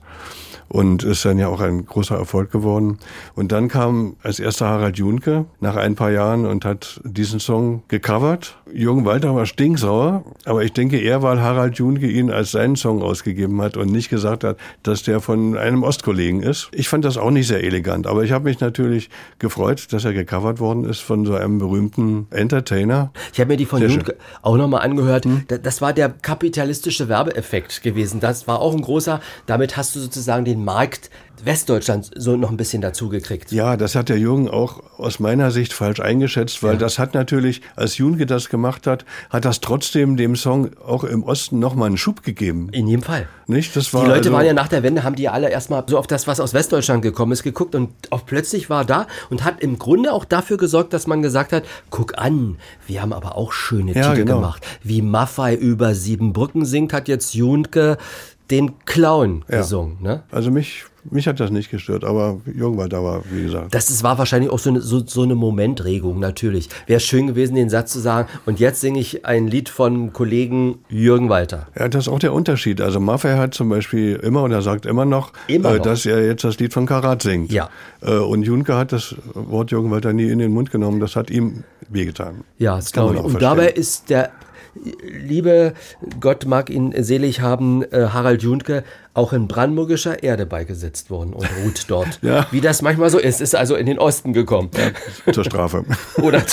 und ist dann ja auch ein großer Erfolg geworden. Und dann kam als erster Harald Junke nach ein paar Jahren und hat diesen Song gecovert. Jürgen Walter war stinksauer, aber ich denke eher, weil Harald Junke ihn als seinen Song ausgegeben hat und nicht gesagt hat, dass der von einem Ostkollegen ist. Ich fand das auch nicht sehr elegant, aber ich habe mich natürlich gefreut, dass er gecovert worden ist von so einem berühmten Entertainer. Ich habe mir die von sehr Junke schön. auch nochmal angehört. Hm? Das war der kapitalistische Werbeeffekt gewesen. Das war auch ein großer, damit hast du sozusagen den den Markt Westdeutschland so noch ein bisschen dazugekriegt. Ja, das hat der Jürgen auch aus meiner Sicht falsch eingeschätzt, weil ja. das hat natürlich, als Junge das gemacht hat, hat das trotzdem dem Song auch im Osten nochmal einen Schub gegeben. In jedem Fall. Nicht? Das war die Leute also waren ja nach der Wende, haben die alle erstmal so auf das, was aus Westdeutschland gekommen ist, geguckt und auch plötzlich war da und hat im Grunde auch dafür gesorgt, dass man gesagt hat, guck an, wir haben aber auch schöne ja, Titel genau. gemacht. Wie Maffei über sieben Brücken singt, hat jetzt Junke den Clown ja. gesungen. Ne? Also mich, mich hat das nicht gestört, aber Jürgen war da war, wie gesagt. Das ist, war wahrscheinlich auch so eine, so, so eine Momentregung, natürlich. Wäre schön gewesen, den Satz zu sagen, und jetzt singe ich ein Lied von Kollegen Jürgen Walter. Ja, das ist auch der Unterschied. Also Maffei hat zum Beispiel immer, und er sagt immer noch, immer äh, noch. dass er jetzt das Lied von Karat singt. Ja. Äh, und Junke hat das Wort Jürgen Walter nie in den Mund genommen. Das hat ihm wehgetan. Ja, das, das glaube ich. Und verstehen. dabei ist der liebe Gott mag ihn selig haben, äh, Harald Junke, auch in brandenburgischer Erde beigesetzt worden und ruht dort. (laughs) ja. Wie das manchmal so ist, ist also in den Osten gekommen. Ja, zur Strafe. (laughs) Oder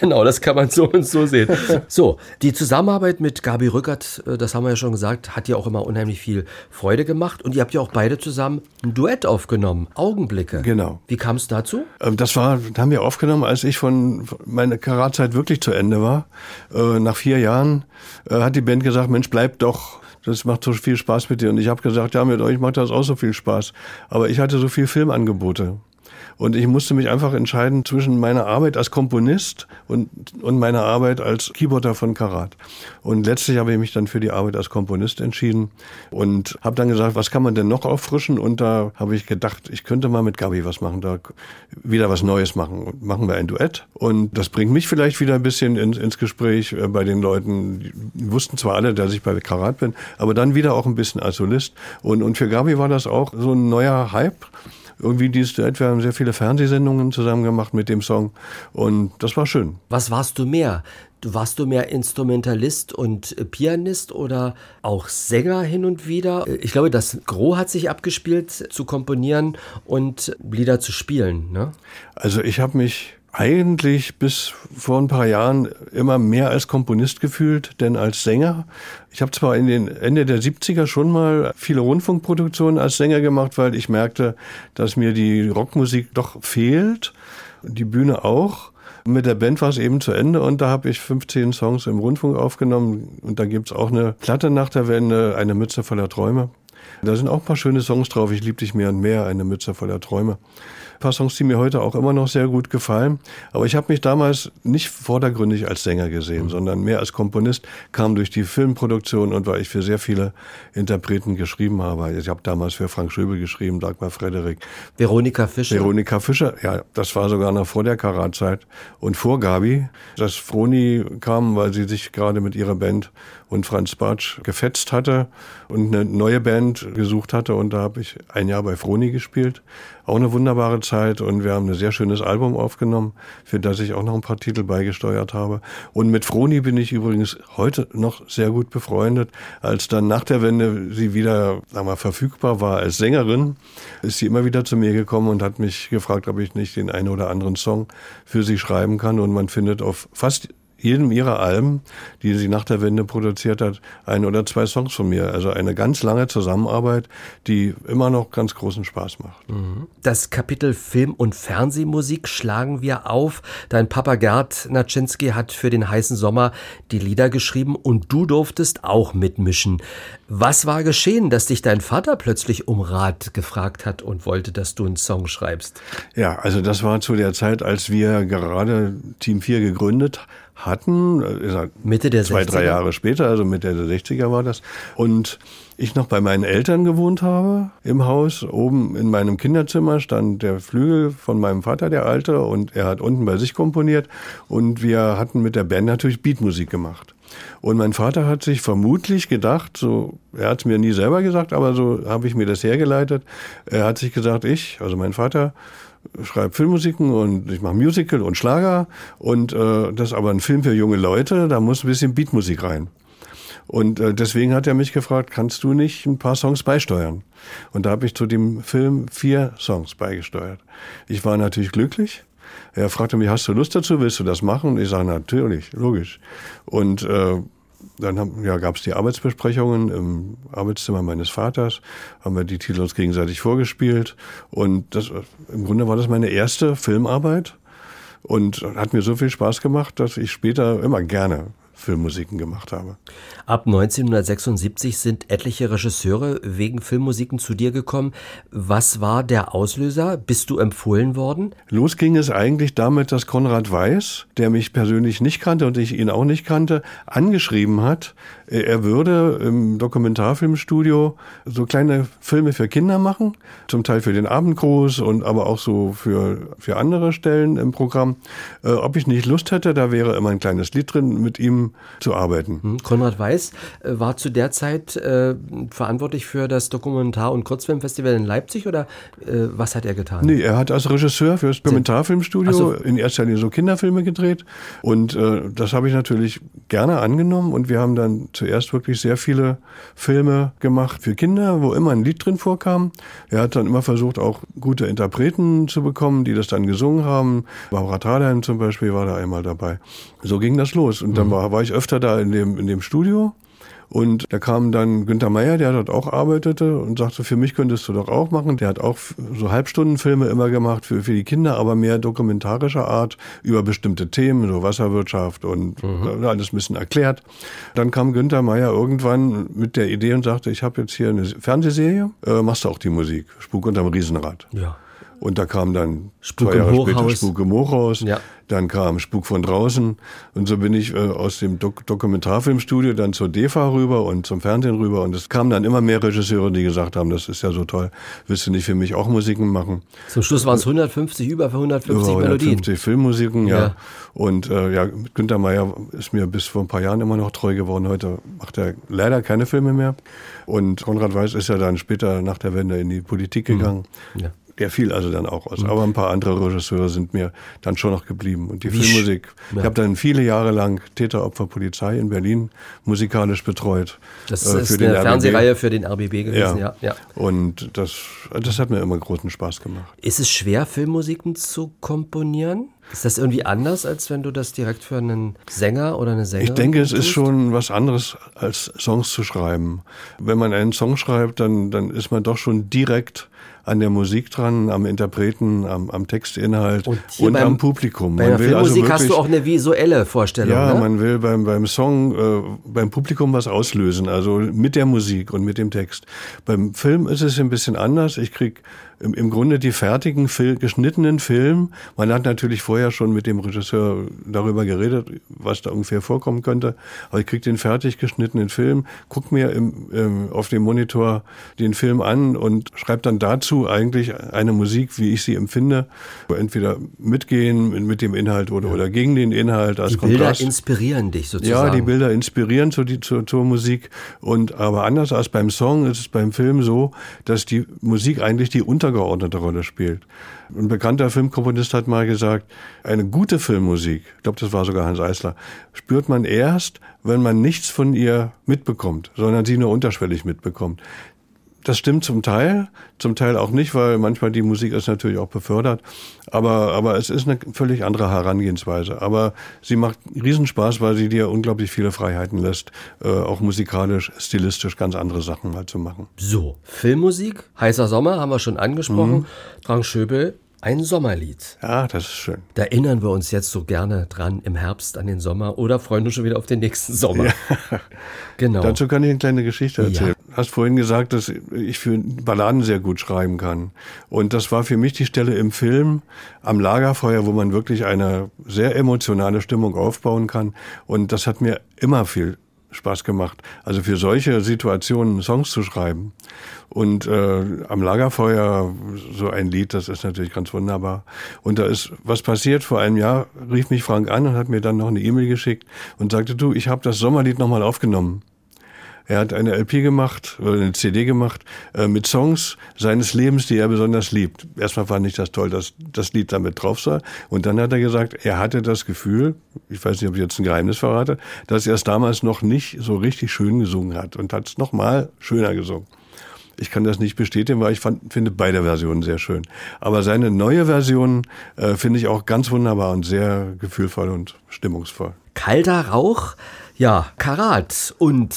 genau, das kann man so und so sehen. So, die Zusammenarbeit mit Gabi Rückert, äh, das haben wir ja schon gesagt, hat ja auch immer unheimlich viel Freude gemacht und ihr habt ja auch beide zusammen ein Duett aufgenommen, Augenblicke. Genau. Wie kam es dazu? Ähm, das war, haben wir aufgenommen, als ich von meiner Karatzeit wirklich zu Ende war. Äh, nach vier Jahren äh, hat die Band gesagt, Mensch, bleib doch das macht so viel Spaß mit dir. Und ich habe gesagt, ja, mit euch macht das auch so viel Spaß. Aber ich hatte so viel Filmangebote. Und ich musste mich einfach entscheiden zwischen meiner Arbeit als Komponist und, und meiner Arbeit als Keyboarder von Karat. Und letztlich habe ich mich dann für die Arbeit als Komponist entschieden und habe dann gesagt, was kann man denn noch auffrischen? Und da habe ich gedacht, ich könnte mal mit Gabi was machen, da wieder was Neues machen. Und machen wir ein Duett. Und das bringt mich vielleicht wieder ein bisschen ins, ins Gespräch äh, bei den Leuten. Die wussten zwar alle, dass ich bei Karat bin, aber dann wieder auch ein bisschen als Solist. Und, und für Gabi war das auch so ein neuer Hype irgendwie dieses Duett. Wir haben sehr viele Fernsehsendungen zusammen gemacht mit dem Song und das war schön. Was warst du mehr? Warst du mehr Instrumentalist und Pianist oder auch Sänger hin und wieder? Ich glaube, das Gros hat sich abgespielt, zu komponieren und Lieder zu spielen. Ne? Also ich habe mich eigentlich bis vor ein paar Jahren immer mehr als Komponist gefühlt, denn als Sänger. Ich habe zwar in den Ende der 70er schon mal viele Rundfunkproduktionen als Sänger gemacht, weil ich merkte, dass mir die Rockmusik doch fehlt, die Bühne auch. Mit der Band war es eben zu Ende und da habe ich 15 Songs im Rundfunk aufgenommen und da gibt's auch eine Platte nach der Wende, eine Mütze voller Träume. Da sind auch ein paar schöne Songs drauf. Ich lieb dich mehr und mehr, eine Mütze voller Träume paar Songs, die mir heute auch immer noch sehr gut gefallen. Aber ich habe mich damals nicht vordergründig als Sänger gesehen, mhm. sondern mehr als Komponist, kam durch die Filmproduktion und weil ich für sehr viele Interpreten geschrieben habe. Ich habe damals für Frank Schöbel geschrieben, Dagmar Frederik. Veronika Fischer. Veronika Fischer, ja, das war sogar noch vor der Karatzeit und vor Gabi. Dass Froni kam, weil sie sich gerade mit ihrer Band und Franz Bartsch gefetzt hatte und eine neue Band gesucht hatte und da habe ich ein Jahr bei Froni gespielt auch eine wunderbare Zeit und wir haben ein sehr schönes Album aufgenommen, für das ich auch noch ein paar Titel beigesteuert habe. Und mit Froni bin ich übrigens heute noch sehr gut befreundet. Als dann nach der Wende sie wieder sagen wir, verfügbar war als Sängerin, ist sie immer wieder zu mir gekommen und hat mich gefragt, ob ich nicht den einen oder anderen Song für sie schreiben kann. Und man findet auf fast jedem ihrer Alben, die sie nach der Wende produziert hat, ein oder zwei Songs von mir. Also eine ganz lange Zusammenarbeit, die immer noch ganz großen Spaß macht. Das Kapitel Film- und Fernsehmusik schlagen wir auf. Dein Papa Gerd Naczynski hat für den heißen Sommer die Lieder geschrieben und du durftest auch mitmischen. Was war geschehen, dass dich dein Vater plötzlich um Rat gefragt hat und wollte, dass du einen Song schreibst? Ja, also das war zu der Zeit, als wir gerade Team 4 gegründet haben hatten. Äh, Mitte der zwei, 60er? Zwei, drei Jahre später, also Mitte der 60er war das. Und ich noch bei meinen Eltern gewohnt habe im Haus. Oben in meinem Kinderzimmer stand der Flügel von meinem Vater, der Alte, und er hat unten bei sich komponiert. Und wir hatten mit der Band natürlich Beatmusik gemacht. Und mein Vater hat sich vermutlich gedacht, so, er hat es mir nie selber gesagt, aber so habe ich mir das hergeleitet. Er hat sich gesagt, ich, also mein Vater, schreibe Filmmusiken und ich mache Musical und Schlager und äh, das ist aber ein Film für junge Leute, da muss ein bisschen Beatmusik rein. Und äh, deswegen hat er mich gefragt, kannst du nicht ein paar Songs beisteuern? Und da habe ich zu dem Film vier Songs beigesteuert. Ich war natürlich glücklich. Er fragte mich, hast du Lust dazu, willst du das machen? Und ich sage, natürlich, logisch. Und äh, dann ja, gab es die Arbeitsbesprechungen im Arbeitszimmer meines Vaters, haben wir die Titel uns gegenseitig vorgespielt. Und das, im Grunde war das meine erste Filmarbeit. Und hat mir so viel Spaß gemacht, dass ich später immer gerne Filmmusiken gemacht habe. Ab 1976 sind etliche Regisseure wegen Filmmusiken zu dir gekommen. Was war der Auslöser? Bist du empfohlen worden? Los ging es eigentlich damit, dass Konrad Weiß, der mich persönlich nicht kannte und ich ihn auch nicht kannte, angeschrieben hat, er würde im Dokumentarfilmstudio so kleine Filme für Kinder machen, zum Teil für den Abendgruß und aber auch so für, für andere Stellen im Programm. Äh, ob ich nicht Lust hätte, da wäre immer ein kleines Lied drin, mit ihm zu arbeiten. Hm, Konrad Weiß äh, war zu der Zeit äh, verantwortlich für das Dokumentar- und Kurzfilmfestival in Leipzig oder äh, was hat er getan? Nee, er hat als Regisseur für das Dokumentarfilmstudio so. in erster Linie so Kinderfilme gedreht und äh, das habe ich natürlich gerne angenommen und wir haben dann zuerst wirklich sehr viele Filme gemacht für Kinder, wo immer ein Lied drin vorkam. Er hat dann immer versucht, auch gute Interpreten zu bekommen, die das dann gesungen haben. Barbara Thalheim zum Beispiel war da einmal dabei. So ging das los. Und dann mhm. war, war ich öfter da in dem, in dem Studio und da kam dann Günther Meier, der dort auch arbeitete und sagte, für mich könntest du doch auch machen. Der hat auch so Halbstundenfilme immer gemacht für, für die Kinder, aber mehr dokumentarischer Art über bestimmte Themen, so Wasserwirtschaft und mhm. alles ein bisschen erklärt. Dann kam Günther Meier irgendwann mit der Idee und sagte, ich habe jetzt hier eine Fernsehserie, äh, machst du auch die Musik, Spuk unterm Riesenrad. Ja. Und da kam dann Spuk zwei Jahre später Spuk im Hochhaus. Ja. Dann kam Spuk von draußen. Und so bin ich äh, aus dem Dok Dokumentarfilmstudio dann zur DEFA rüber und zum Fernsehen rüber. Und es kamen dann immer mehr Regisseure, die gesagt haben, das ist ja so toll. Willst du nicht für mich auch Musiken machen? Zum Schluss waren es 150, über 150 über 150 Melodien. Filmmusiken, ja. ja. Und äh, ja, Günter Meyer ist mir bis vor ein paar Jahren immer noch treu geworden. Heute macht er leider keine Filme mehr. Und Konrad Weiß ist ja dann später nach der Wende in die Politik mhm. gegangen. Ja. Der fiel also dann auch aus. Aber ein paar andere Regisseure sind mir dann schon noch geblieben. Und die Wie Filmmusik, ja. ich habe dann viele Jahre lang Täter, Opfer, Polizei in Berlin musikalisch betreut. Das äh, ist eine Fernsehreihe für den RBB gewesen, ja. ja. ja. Und das, das hat mir immer großen Spaß gemacht. Ist es schwer, Filmmusiken zu komponieren? Ist das irgendwie anders, als wenn du das direkt für einen Sänger oder eine Sängerin Ich denke, es ist schon was anderes, als Songs zu schreiben. Wenn man einen Song schreibt, dann, dann ist man doch schon direkt an der Musik dran, am Interpreten, am, am Textinhalt und, und beim, am Publikum. Bei der also Filmmusik also wirklich, hast du auch eine visuelle Vorstellung. Ja, ne? man will beim, beim Song, äh, beim Publikum was auslösen, also mit der Musik und mit dem Text. Beim Film ist es ein bisschen anders. Ich krieg im, im Grunde die fertigen, Fil geschnittenen Film. Man hat natürlich vorher schon mit dem Regisseur darüber geredet, was da ungefähr vorkommen könnte. Aber ich krieg den fertig geschnittenen Film, guck mir im, im, auf dem Monitor den Film an und schreib dann dazu eigentlich eine Musik, wie ich sie empfinde, entweder mitgehen mit dem Inhalt oder, ja. oder gegen den Inhalt als die Kontrast. Bilder inspirieren dich sozusagen. Ja, die Bilder inspirieren zur, zur, zur Musik und aber anders als beim Song ist es beim Film so, dass die Musik eigentlich die untergeordnete Rolle spielt. Ein bekannter Filmkomponist hat mal gesagt, eine gute Filmmusik, ich glaube, das war sogar Hans Eisler, spürt man erst, wenn man nichts von ihr mitbekommt, sondern sie nur unterschwellig mitbekommt. Das stimmt zum Teil, zum Teil auch nicht, weil manchmal die Musik ist natürlich auch befördert. Aber, aber es ist eine völlig andere Herangehensweise. Aber sie macht Riesenspaß, weil sie dir unglaublich viele Freiheiten lässt, äh, auch musikalisch, stilistisch ganz andere Sachen mal zu machen. So, Filmmusik, heißer Sommer haben wir schon angesprochen. Mhm. Frank Schöbel, ein Sommerlied. Ja, das ist schön. Da erinnern wir uns jetzt so gerne dran im Herbst an den Sommer oder freuen uns schon wieder auf den nächsten Sommer. Ja. Genau. Dazu kann ich eine kleine Geschichte erzählen. Hast vorhin gesagt, dass ich für Balladen sehr gut schreiben kann. Und das war für mich die Stelle im Film am Lagerfeuer, wo man wirklich eine sehr emotionale Stimmung aufbauen kann. Und das hat mir immer viel Spaß gemacht. Also für solche Situationen Songs zu schreiben. Und äh, am Lagerfeuer so ein Lied, das ist natürlich ganz wunderbar. Und da ist was passiert. Vor einem Jahr rief mich Frank an und hat mir dann noch eine E-Mail geschickt und sagte, du, ich habe das Sommerlied nochmal aufgenommen. Er hat eine LP gemacht oder eine CD gemacht äh, mit Songs seines Lebens, die er besonders liebt. Erstmal fand ich das toll, dass das Lied damit drauf sei. Und dann hat er gesagt, er hatte das Gefühl, ich weiß nicht, ob ich jetzt ein Geheimnis verrate, dass er es damals noch nicht so richtig schön gesungen hat und hat es nochmal schöner gesungen. Ich kann das nicht bestätigen, weil ich fand, finde beide Versionen sehr schön. Aber seine neue Version äh, finde ich auch ganz wunderbar und sehr gefühlvoll und stimmungsvoll. Kalter Rauch, ja, Karat und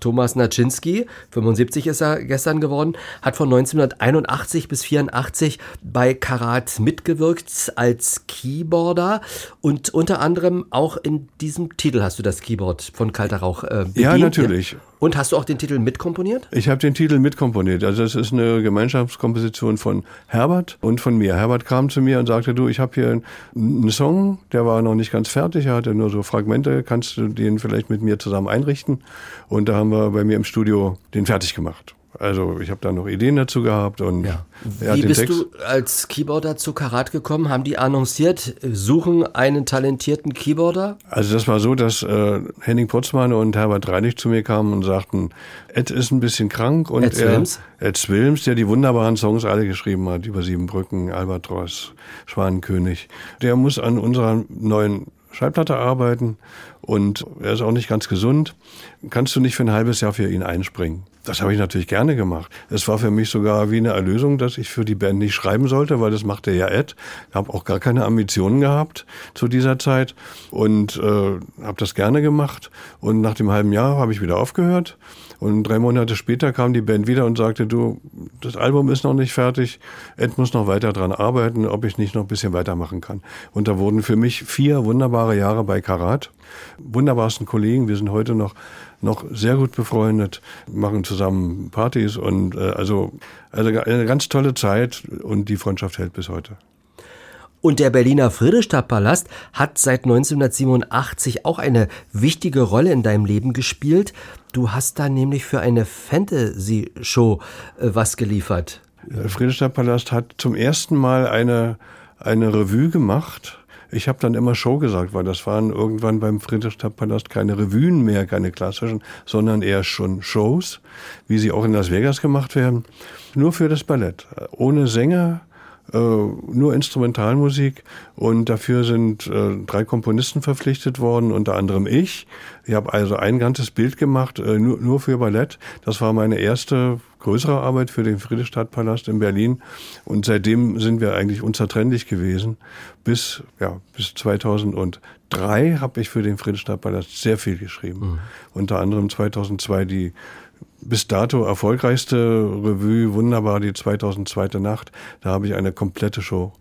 Thomas Naczynski, 75 ist er gestern geworden, hat von 1981 bis 84 bei Karat mitgewirkt als Keyboarder und unter anderem auch in diesem Titel hast du das Keyboard von Kalter Rauch äh, bedient. Ja, natürlich. Und hast du auch den Titel mitkomponiert? Ich habe den Titel mitkomponiert. Also es ist eine Gemeinschaftskomposition von Herbert und von mir. Herbert kam zu mir und sagte, du, ich habe hier einen Song, der war noch nicht ganz fertig, er hatte nur so Fragmente, kannst du den vielleicht mit mir zusammen einrichten? Und da haben wir bei mir im Studio den fertig gemacht. Also ich habe da noch Ideen dazu gehabt und ja. Wie bist Text. du als Keyboarder zu Karat gekommen? Haben die annonciert, suchen einen talentierten Keyboarder? Also das war so, dass äh, Henning Potzmann und Herbert Reinig zu mir kamen und sagten, Ed ist ein bisschen krank und Ed Swilms? Er, Ed Swilms, der die wunderbaren Songs alle geschrieben hat, über Sieben Brücken, Albatros, Schwanenkönig, der muss an unserer neuen Schallplatte arbeiten und er ist auch nicht ganz gesund. Kannst du nicht für ein halbes Jahr für ihn einspringen? Das habe ich natürlich gerne gemacht. Es war für mich sogar wie eine Erlösung, dass ich für die Band nicht schreiben sollte, weil das machte ja Ed. Ich habe auch gar keine Ambitionen gehabt zu dieser Zeit und äh, habe das gerne gemacht. Und nach dem halben Jahr habe ich wieder aufgehört. Und drei Monate später kam die Band wieder und sagte, du, das Album ist noch nicht fertig, Ed muss noch weiter dran arbeiten, ob ich nicht noch ein bisschen weitermachen kann. Und da wurden für mich vier wunderbare Jahre bei Karat. Wunderbarsten Kollegen, wir sind heute noch noch sehr gut befreundet, machen zusammen Partys und äh, also, also eine ganz tolle Zeit und die Freundschaft hält bis heute. Und der Berliner Friedrichstadtpalast hat seit 1987 auch eine wichtige Rolle in deinem Leben gespielt. Du hast da nämlich für eine Fantasy-Show äh, was geliefert. Der Friedrichstadtpalast hat zum ersten Mal eine, eine Revue gemacht ich habe dann immer Show gesagt, weil das waren irgendwann beim Friedrichstadtpalast keine Revuen mehr, keine klassischen, sondern eher schon Shows, wie sie auch in Las Vegas gemacht werden. Nur für das Ballett. Ohne Sänger, äh, nur Instrumentalmusik und dafür sind äh, drei Komponisten verpflichtet worden, unter anderem ich. Ich habe also ein ganzes Bild gemacht, äh, nur, nur für Ballett. Das war meine erste größere Arbeit für den Friedrichstadtpalast in Berlin und seitdem sind wir eigentlich unzertrennlich gewesen. Bis, ja, bis 2003 habe ich für den Friedrichstadtpalast sehr viel geschrieben. Mhm. Unter anderem 2002 die bis dato erfolgreichste Revue, wunderbar, die 2002. Nacht. Da habe ich eine komplette Show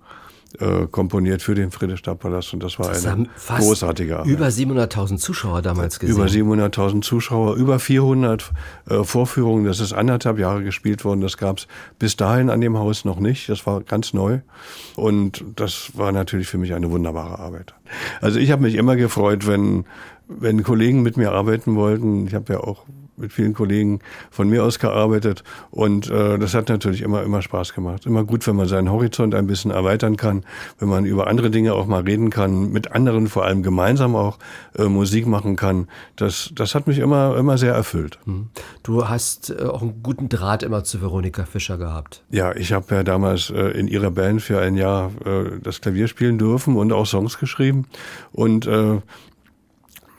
äh, komponiert für den Friedrichstadtpalast und das war das eine großartige Arbeit. Über 700.000 Zuschauer damals gesehen. Über 700.000 Zuschauer, über 400 äh, Vorführungen. Das ist anderthalb Jahre gespielt worden. Das gab es bis dahin an dem Haus noch nicht. Das war ganz neu und das war natürlich für mich eine wunderbare Arbeit. Also ich habe mich immer gefreut, wenn wenn Kollegen mit mir arbeiten wollten, ich habe ja auch mit vielen Kollegen von mir aus gearbeitet und äh, das hat natürlich immer immer Spaß gemacht. Immer gut, wenn man seinen Horizont ein bisschen erweitern kann, wenn man über andere Dinge auch mal reden kann, mit anderen vor allem gemeinsam auch äh, Musik machen kann. Das das hat mich immer immer sehr erfüllt. Hm. Du hast äh, auch einen guten Draht immer zu Veronika Fischer gehabt. Ja, ich habe ja damals äh, in ihrer Band für ein Jahr äh, das Klavier spielen dürfen und auch Songs geschrieben und äh,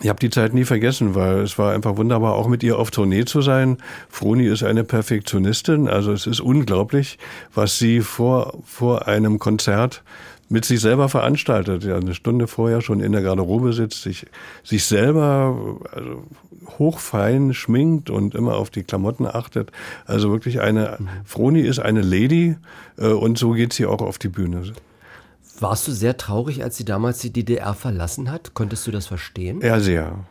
ich habe die Zeit nie vergessen, weil es war einfach wunderbar, auch mit ihr auf Tournee zu sein. Froni ist eine Perfektionistin, also es ist unglaublich, was sie vor, vor einem Konzert mit sich selber veranstaltet. Ja, eine Stunde vorher schon in der Garderobe sitzt, sich, sich selber also hochfein schminkt und immer auf die Klamotten achtet. Also wirklich eine, mhm. Froni ist eine Lady äh, und so geht sie auch auf die Bühne. Warst du sehr traurig, als sie damals die DDR verlassen hat? Konntest du das verstehen? Ja, sehr.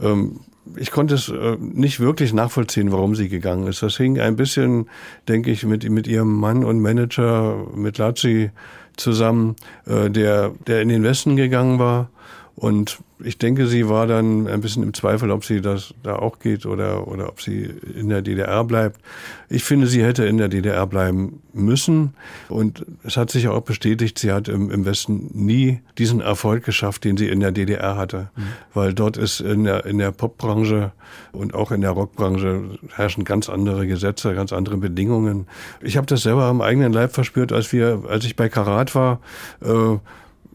Ähm, ich konnte es äh, nicht wirklich nachvollziehen, warum sie gegangen ist. Das hing ein bisschen, denke ich, mit, mit ihrem Mann und Manager, mit Lazzi zusammen, äh, der, der in den Westen gegangen war und ich denke, sie war dann ein bisschen im Zweifel, ob sie das da auch geht oder, oder ob sie in der DDR bleibt. Ich finde, sie hätte in der DDR bleiben müssen. Und es hat sich auch bestätigt, sie hat im, im Westen nie diesen Erfolg geschafft, den sie in der DDR hatte. Mhm. Weil dort ist in der, in der Popbranche und auch in der Rockbranche herrschen ganz andere Gesetze, ganz andere Bedingungen. Ich habe das selber am eigenen Leib verspürt, als wir, als ich bei Karat war. Äh,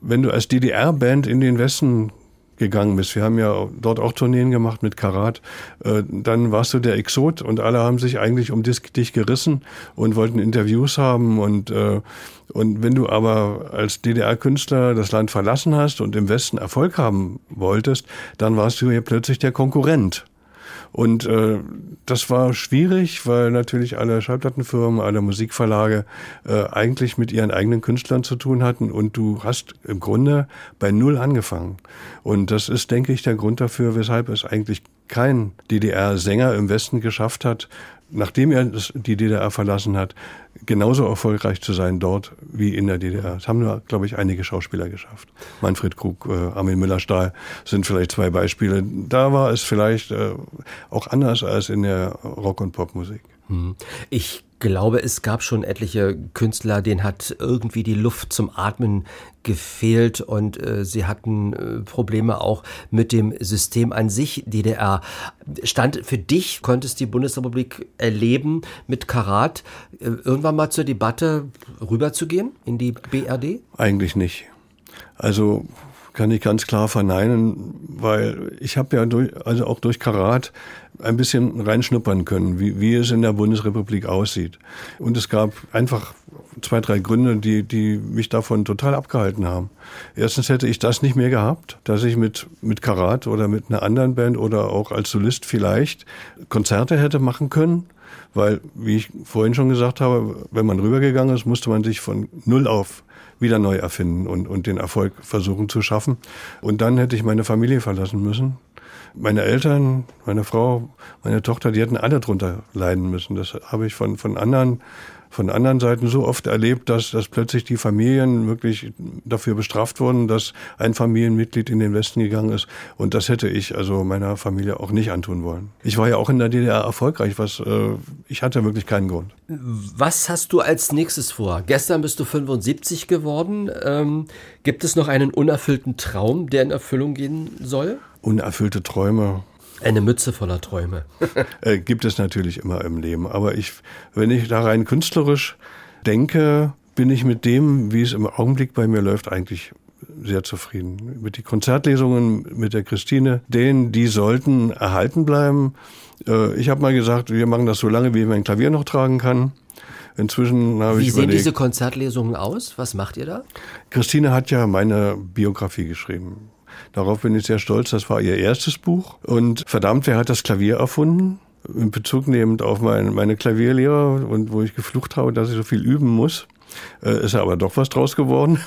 wenn du als DDR-Band in den Westen gegangen bist. Wir haben ja dort auch Tourneen gemacht mit Karat. Äh, dann warst du der Exot und alle haben sich eigentlich um dich gerissen und wollten Interviews haben und äh, und wenn du aber als DDR-Künstler das Land verlassen hast und im Westen Erfolg haben wolltest, dann warst du hier plötzlich der Konkurrent. Und äh, das war schwierig, weil natürlich alle Schallplattenfirmen, alle Musikverlage äh, eigentlich mit ihren eigenen Künstlern zu tun hatten und du hast im Grunde bei Null angefangen. Und das ist, denke ich, der Grund dafür, weshalb es eigentlich kein DDR-Sänger im Westen geschafft hat, nachdem er die DDR verlassen hat, genauso erfolgreich zu sein dort wie in der DDR. Das haben nur, glaube ich, einige Schauspieler geschafft. Manfred Krug, äh, Armin Müller-Stahl sind vielleicht zwei Beispiele. Da war es vielleicht äh, auch anders als in der Rock- und Popmusik. Hm. Ich glaube, es gab schon etliche Künstler, denen hat irgendwie die Luft zum Atmen gefehlt und äh, sie hatten äh, Probleme auch mit dem System an sich DDR. Stand für dich, konntest die Bundesrepublik erleben, mit Karat äh, irgendwann mal zur Debatte rüberzugehen in die BRD? Eigentlich nicht. Also kann ich ganz klar verneinen, weil ich habe ja durch, also auch durch Karat ein bisschen reinschnuppern können, wie, wie es in der Bundesrepublik aussieht. Und es gab einfach zwei, drei Gründe, die, die mich davon total abgehalten haben. Erstens hätte ich das nicht mehr gehabt, dass ich mit, mit Karat oder mit einer anderen Band oder auch als Solist vielleicht Konzerte hätte machen können. Weil, wie ich vorhin schon gesagt habe, wenn man rübergegangen ist, musste man sich von Null auf wieder neu erfinden und, und den Erfolg versuchen zu schaffen. Und dann hätte ich meine Familie verlassen müssen. Meine Eltern, meine Frau, meine Tochter, die hätten alle drunter leiden müssen. Das habe ich von, von anderen von anderen Seiten so oft erlebt, dass, dass plötzlich die Familien wirklich dafür bestraft wurden, dass ein Familienmitglied in den Westen gegangen ist. Und das hätte ich also meiner Familie auch nicht antun wollen. Ich war ja auch in der DDR erfolgreich, was äh, ich hatte wirklich keinen Grund. Was hast du als nächstes vor? Gestern bist du 75 geworden. Ähm, gibt es noch einen unerfüllten Traum, der in Erfüllung gehen soll? Unerfüllte Träume. Eine Mütze voller Träume. (laughs) äh, gibt es natürlich immer im Leben. Aber ich, wenn ich da rein künstlerisch denke, bin ich mit dem, wie es im Augenblick bei mir läuft, eigentlich sehr zufrieden. Mit den Konzertlesungen mit der Christine, denen, die sollten erhalten bleiben. Äh, ich habe mal gesagt, wir machen das so lange, wie ich mein Klavier noch tragen kann. Inzwischen habe ich Wie sehen diese Konzertlesungen aus? Was macht ihr da? Christine hat ja meine Biografie geschrieben. Darauf bin ich sehr stolz. Das war ihr erstes Buch. Und verdammt, wer hat das Klavier erfunden? In Bezug nehmend auf mein, meine Klavierlehrer und wo ich geflucht habe, dass ich so viel üben muss, äh, ist aber doch was draus geworden.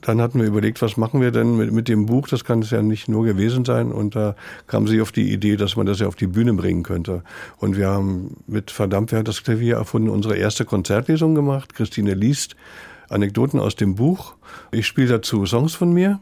Dann hatten wir überlegt, was machen wir denn mit, mit dem Buch? Das kann es ja nicht nur gewesen sein. Und da kam sie auf die Idee, dass man das ja auf die Bühne bringen könnte. Und wir haben mit Verdammt, wer hat das Klavier erfunden, unsere erste Konzertlesung gemacht. Christine liest Anekdoten aus dem Buch. Ich spiele dazu Songs von mir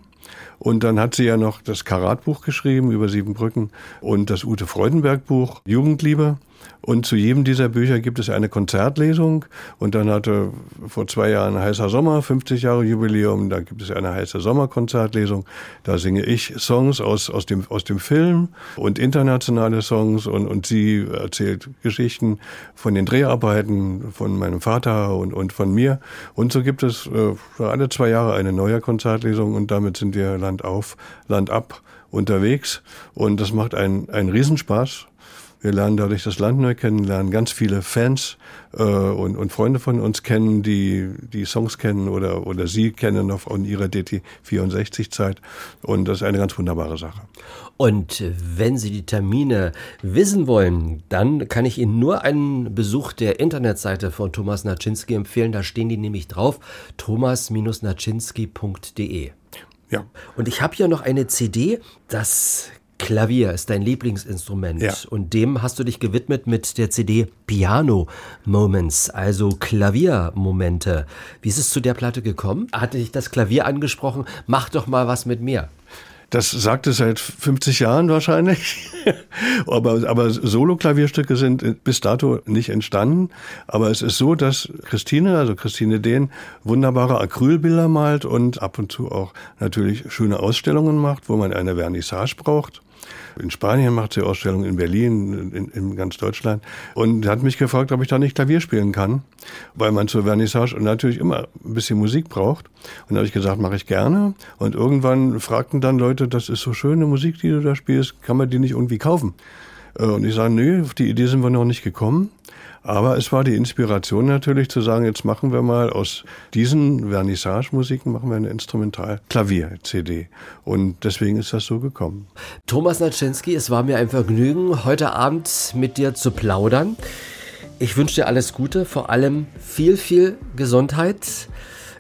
Und dann hat sie ja noch das Karatbuch geschrieben über Siebenbrücken und das Ute Freudenberg Buch Jugendliebe. Und zu jedem dieser Bücher gibt es eine Konzertlesung. Und dann hatte vor zwei Jahren Heißer Sommer, 50 Jahre Jubiläum. Da gibt es eine Heiße Sommer Konzertlesung. Da singe ich Songs aus, aus, dem, aus dem Film und internationale Songs. Und, und sie erzählt Geschichten von den Dreharbeiten von meinem Vater und, und von mir. Und so gibt es äh, alle zwei Jahre eine neue Konzertlesung. Und damit sind wir Land auf, Land ab unterwegs. Und das macht einen, einen Riesenspaß. Wir lernen dadurch das Land neu kennen, lernen ganz viele Fans äh, und, und Freunde von uns kennen, die die Songs kennen oder, oder sie kennen noch von ihrer DT64-Zeit. Und das ist eine ganz wunderbare Sache. Und wenn Sie die Termine wissen wollen, dann kann ich Ihnen nur einen Besuch der Internetseite von Thomas Naczynski empfehlen. Da stehen die nämlich drauf, thomas-naczynski.de. Ja. Und ich habe hier noch eine CD, das Klavier ist dein Lieblingsinstrument ja. und dem hast du dich gewidmet mit der CD Piano Moments, also Klaviermomente. Wie ist es zu der Platte gekommen? Hatte dich das Klavier angesprochen? Mach doch mal was mit mir. Das sagt es seit 50 Jahren wahrscheinlich. (laughs) aber aber Solo-Klavierstücke sind bis dato nicht entstanden. Aber es ist so, dass Christine, also Christine Dehn, wunderbare Acrylbilder malt und ab und zu auch natürlich schöne Ausstellungen macht, wo man eine Vernissage braucht. In Spanien macht sie Ausstellungen, in Berlin, in, in ganz Deutschland. Und hat mich gefragt, ob ich da nicht Klavier spielen kann, weil man zur Vernissage natürlich immer ein bisschen Musik braucht. Und da habe ich gesagt, mache ich gerne. Und irgendwann fragten dann Leute, das ist so schöne Musik, die du da spielst, kann man die nicht irgendwie kaufen? Äh, und ich sage, nö, auf die Idee sind wir noch nicht gekommen. Aber es war die Inspiration natürlich zu sagen, jetzt machen wir mal aus diesen Vernissage-Musiken machen wir eine Instrumental-Klavier-CD. Und deswegen ist das so gekommen. Thomas Naczynski, es war mir ein Vergnügen, heute Abend mit dir zu plaudern. Ich wünsche dir alles Gute, vor allem viel, viel Gesundheit.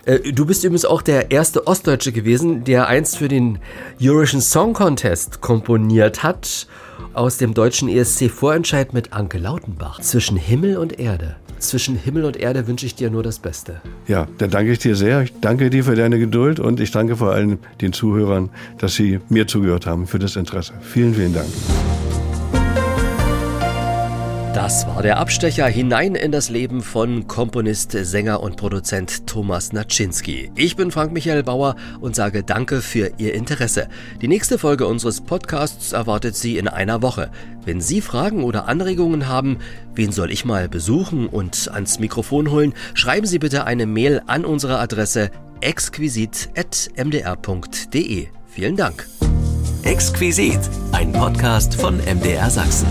Äh, du bist übrigens auch der erste Ostdeutsche gewesen, der einst für den Eurovision Song Contest komponiert hat aus dem deutschen ESC-Vorentscheid mit Anke Lautenbach. Zwischen Himmel und Erde. Zwischen Himmel und Erde wünsche ich dir nur das Beste. Ja, dann danke ich dir sehr. Ich danke dir für deine Geduld und ich danke vor allem den Zuhörern, dass sie mir zugehört haben für das Interesse. Vielen, vielen Dank. Das war der Abstecher hinein in das Leben von Komponist, Sänger und Produzent Thomas Naczynski. Ich bin Frank Michael Bauer und sage Danke für Ihr Interesse. Die nächste Folge unseres Podcasts erwartet Sie in einer Woche. Wenn Sie Fragen oder Anregungen haben, wen soll ich mal besuchen und ans Mikrofon holen, schreiben Sie bitte eine Mail an unsere Adresse exquisit.mdr.de. Vielen Dank. Exquisit, ein Podcast von MDR Sachsen.